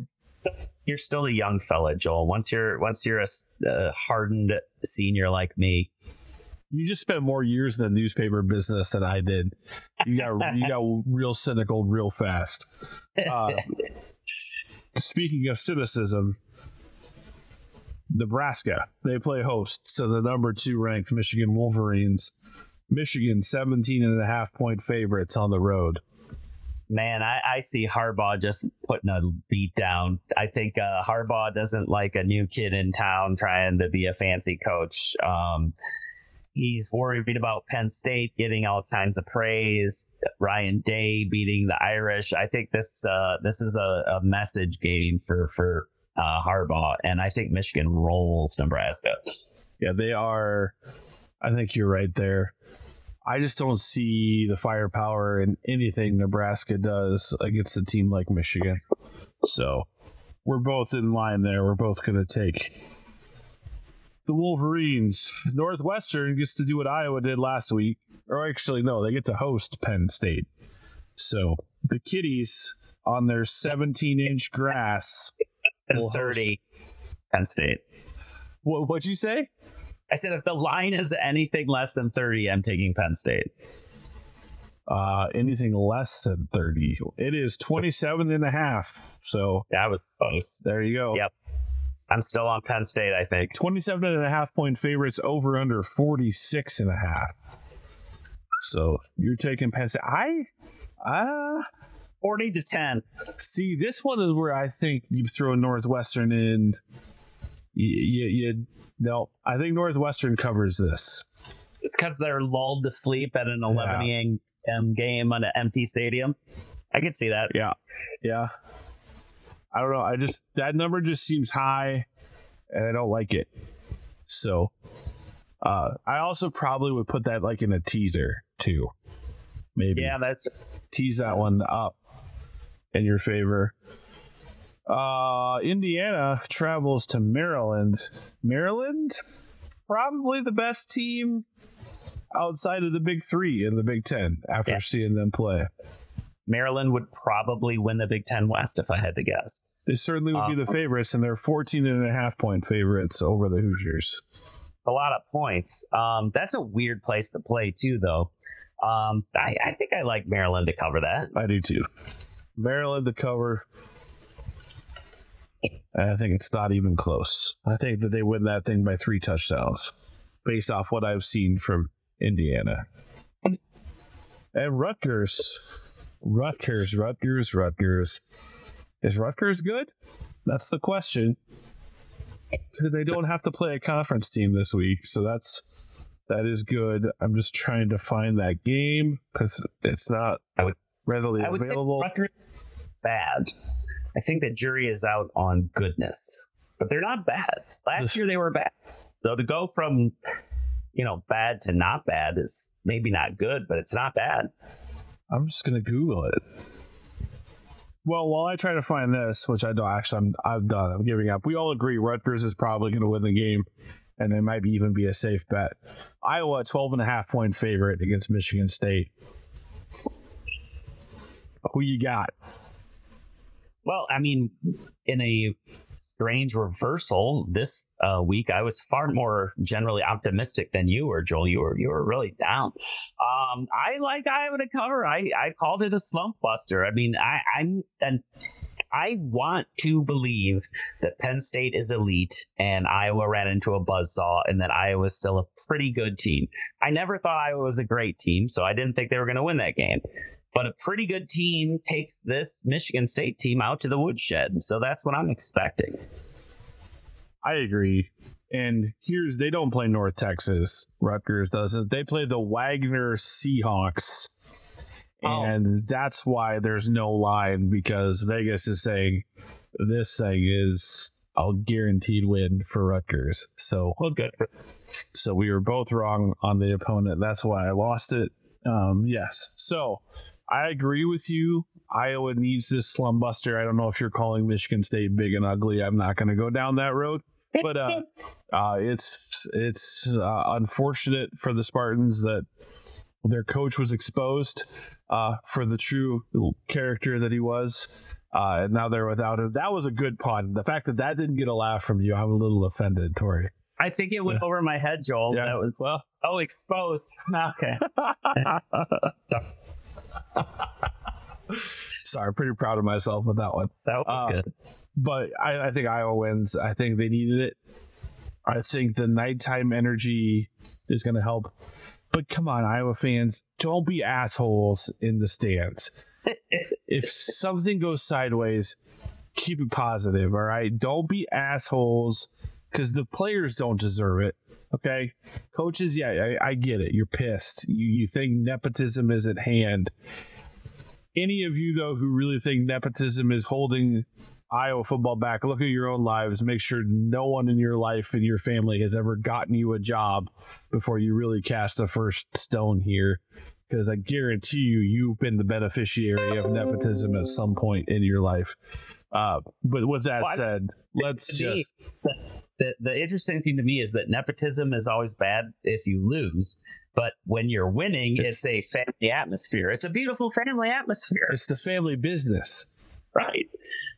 you're still a young fella, Joel. Once you're once you're a, a hardened senior like me, you just spent more years in the newspaper business than I did. You got you got real cynical real fast. Uh, speaking of cynicism, Nebraska, they play host to the number two ranked Michigan Wolverines. Michigan 17 and a half point favorites on the road. Man, I, I see Harbaugh just putting a beat down. I think uh, Harbaugh doesn't like a new kid in town trying to be a fancy coach. Um, He's worried about Penn State getting all kinds of praise. Ryan Day beating the Irish. I think this uh, this is a, a message game for for uh, Harbaugh, and I think Michigan rolls Nebraska. Yeah, they are. I think you're right there. I just don't see the firepower in anything Nebraska does against a team like Michigan. So we're both in line there. We're both going to take the Wolverines. Northwestern gets to do what Iowa did last week. Or actually, no, they get to host Penn State. So the Kitties on their 17 inch grass. And will host- 30, Penn State. What, what'd you say? I said if the line is anything less than 30, I'm taking Penn State. Uh, anything less than 30. It is 27 and a half. So I was close. there you go. Yep. I'm still on Penn State, I think. 27 and a half point favorites over under 46 and a half. So you're taking Penn State. I, uh, 40 to 10. see, this one is where I think you throw Northwestern in. You, you, you no, I think Northwestern covers this. It's because they're lulled to sleep at an 11 a.m. game on an empty stadium. I could see that. Yeah. Yeah. I don't know. I just, that number just seems high and I don't like it. So, uh, I also probably would put that like in a teaser too. Maybe. Yeah, that's tease that one up in your favor. Uh, Indiana travels to Maryland. Maryland, probably the best team outside of the Big Three in the Big Ten after Yeah. seeing them play. Maryland would probably win the Big Ten West if I had to guess. They certainly would be Uh, the favorites, and they're 14 and a half point favorites over the Hoosiers. A lot of points. Um, that's a weird place to play too, though. Um, I, I think I like Maryland to cover that. I do too. Maryland to cover. I think it's not even close. I think that they win that thing by three touchdowns, based off what I've seen from Indiana. And Rutgers, Rutgers, Rutgers, Rutgers. Is Rutgers good? That's the question. They don't have to play a conference team this week, so that's that is good. I'm just trying to find that game because it's not I would- readily I would available. say Rutgers bad. I think the jury is out on goodness, but they're not bad. Last year they were bad. So to go from you know bad to not bad is maybe not good, but it's not bad. I'm just gonna Google it. Well, while I try to find this, which I don't actually, I'm I've done. I'm giving up. We all agree Rutgers is probably going to win the game, and it might even be a safe bet. Iowa, 12 and a half point favorite against Michigan State. Who you got? Well, I mean, in a strange reversal this uh, week, I was far more generally optimistic than you were, Joel. You were you were really down. Um, I like Iowa to cover. I I called it a slump buster. I mean, I I'm and I want to believe that Penn State is elite and Iowa ran into a buzzsaw and that Iowa is still a pretty good team. I never thought Iowa was a great team, so I didn't think they were going to win that game. But a pretty good team takes this Michigan State team out to the woodshed. So that's what I'm expecting. I agree. And here's they don't play North Texas. Rutgers doesn't. They play the Wagner Seahawks. Oh. And that's why there's no line because Vegas is saying this thing is a guaranteed win for Rutgers. So good. so we were both wrong on the opponent. That's why I lost it. Um, yes. So I agree with you. Iowa needs this slum buster. I don't know if you're calling Michigan State big and ugly. I'm not going to go down that road. But uh, uh, it's it's uh, unfortunate for the Spartans that their coach was exposed uh, for the true character that he was. Uh, and now they're without him. That was a good pun. The fact that that didn't get a laugh from you, I'm a little offended, Tori. I think it went over my head, Joel. Yeah. That was Well, oh exposed. Okay. sorry, pretty proud of myself with that one. That was Uh, good. But I, I think Iowa wins. I think they needed it. I think the nighttime energy is going to help. But come on, Iowa fans, don't be assholes in the stands. if something goes sideways, keep it positive, all right? Don't be assholes because the players don't deserve it. Okay, coaches, yeah, I, I get it. You're pissed. You you think nepotism is at hand. Any of you though who really think nepotism is holding Iowa football back, look at your own lives. Make sure no one in your life and your family has ever gotten you a job before you really cast a first stone here. because I guarantee you, you've been the beneficiary of nepotism at some point in your life. Uh, but with that well, said, let's just. the, the interesting thing to me is that nepotism is always bad if you lose, but when you're winning, it's, it's a family atmosphere. It's a beautiful family atmosphere. It's the family business. Right.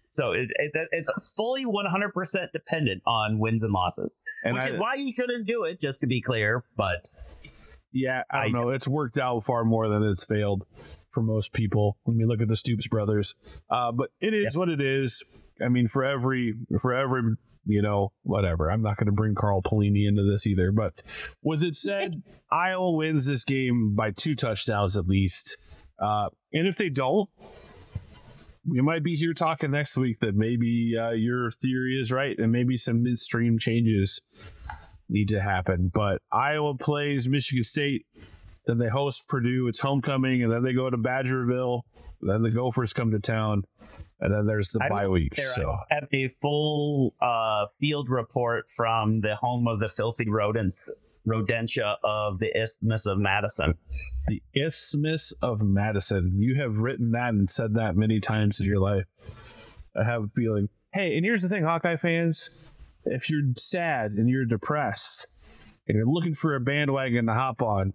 So it, it, it's fully 100% dependent on wins and losses, and which I, is why you shouldn't do it, just to be clear. But yeah, I don't I, know. It's worked out far more than it's failed for most people when we look at the Stoops brothers. Uh, but it is yeah. what it is. I mean, for every for every you know whatever. I'm not going to bring Carl Pelini into this either. But with it said, Iowa wins this game by two touchdowns at least. Uh, and if they don't, we might be here talking next week that maybe uh, your theory is right and maybe some midstream changes need to happen. But Iowa plays Michigan State, then they host Purdue. It's homecoming, and then they go to Badgerville. Then the Gophers come to town, and then there's the I bye week. So have a full uh, field report from the home of the filthy rodents. Rodentia of the Isthmus of Madison. The Isthmus of Madison. You have written that and said that many times in your life. I have a feeling. Hey, and here's the thing, Hawkeye fans if you're sad and you're depressed and you're looking for a bandwagon to hop on,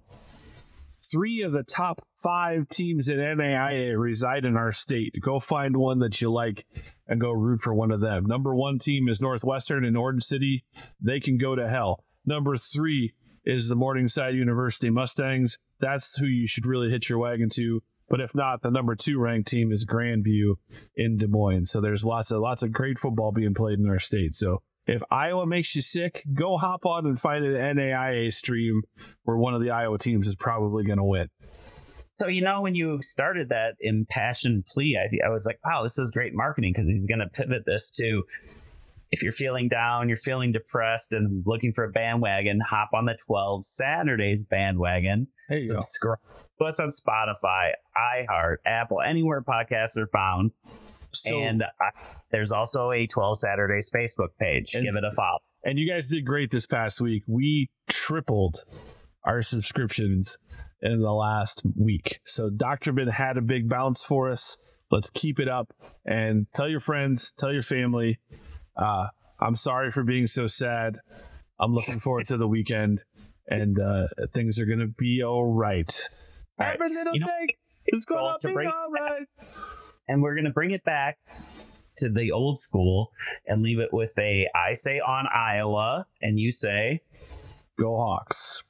three of the top five teams in NAIA reside in our state. Go find one that you like and go root for one of them. Number one team is Northwestern in Orange City. They can go to hell. Number three is the Morningside University Mustangs. That's who you should really hit your wagon to. But if not, the number two ranked team is Grandview in Des Moines. So there's lots of lots of great football being played in our state. So if Iowa makes you sick, go hop on and find an NAIA stream where one of the Iowa teams is probably going to win. So you know, when you started that impassioned plea, I, I was like, "Wow, this is great marketing because he's going to pivot this to if you're feeling down, you're feeling depressed, and looking for a bandwagon, hop on the 12 Saturdays bandwagon. Subscribe to us on Spotify, iHeart, Apple, anywhere podcasts are found. So, and I, there's also a 12 Saturdays Facebook page. And, Give it a follow. And you guys did great this past week. We tripled our subscriptions in the last week. So Dr. Ben had a big bounce for us. Let's keep it up and tell your friends, tell your family. Uh, I'm sorry for being so sad. I'm looking forward to the weekend and uh, things are to be all right. Every little thing is going to be all right and we're going to bring it back to the old school and leave it with a I say on Iowa and you say go Hawks.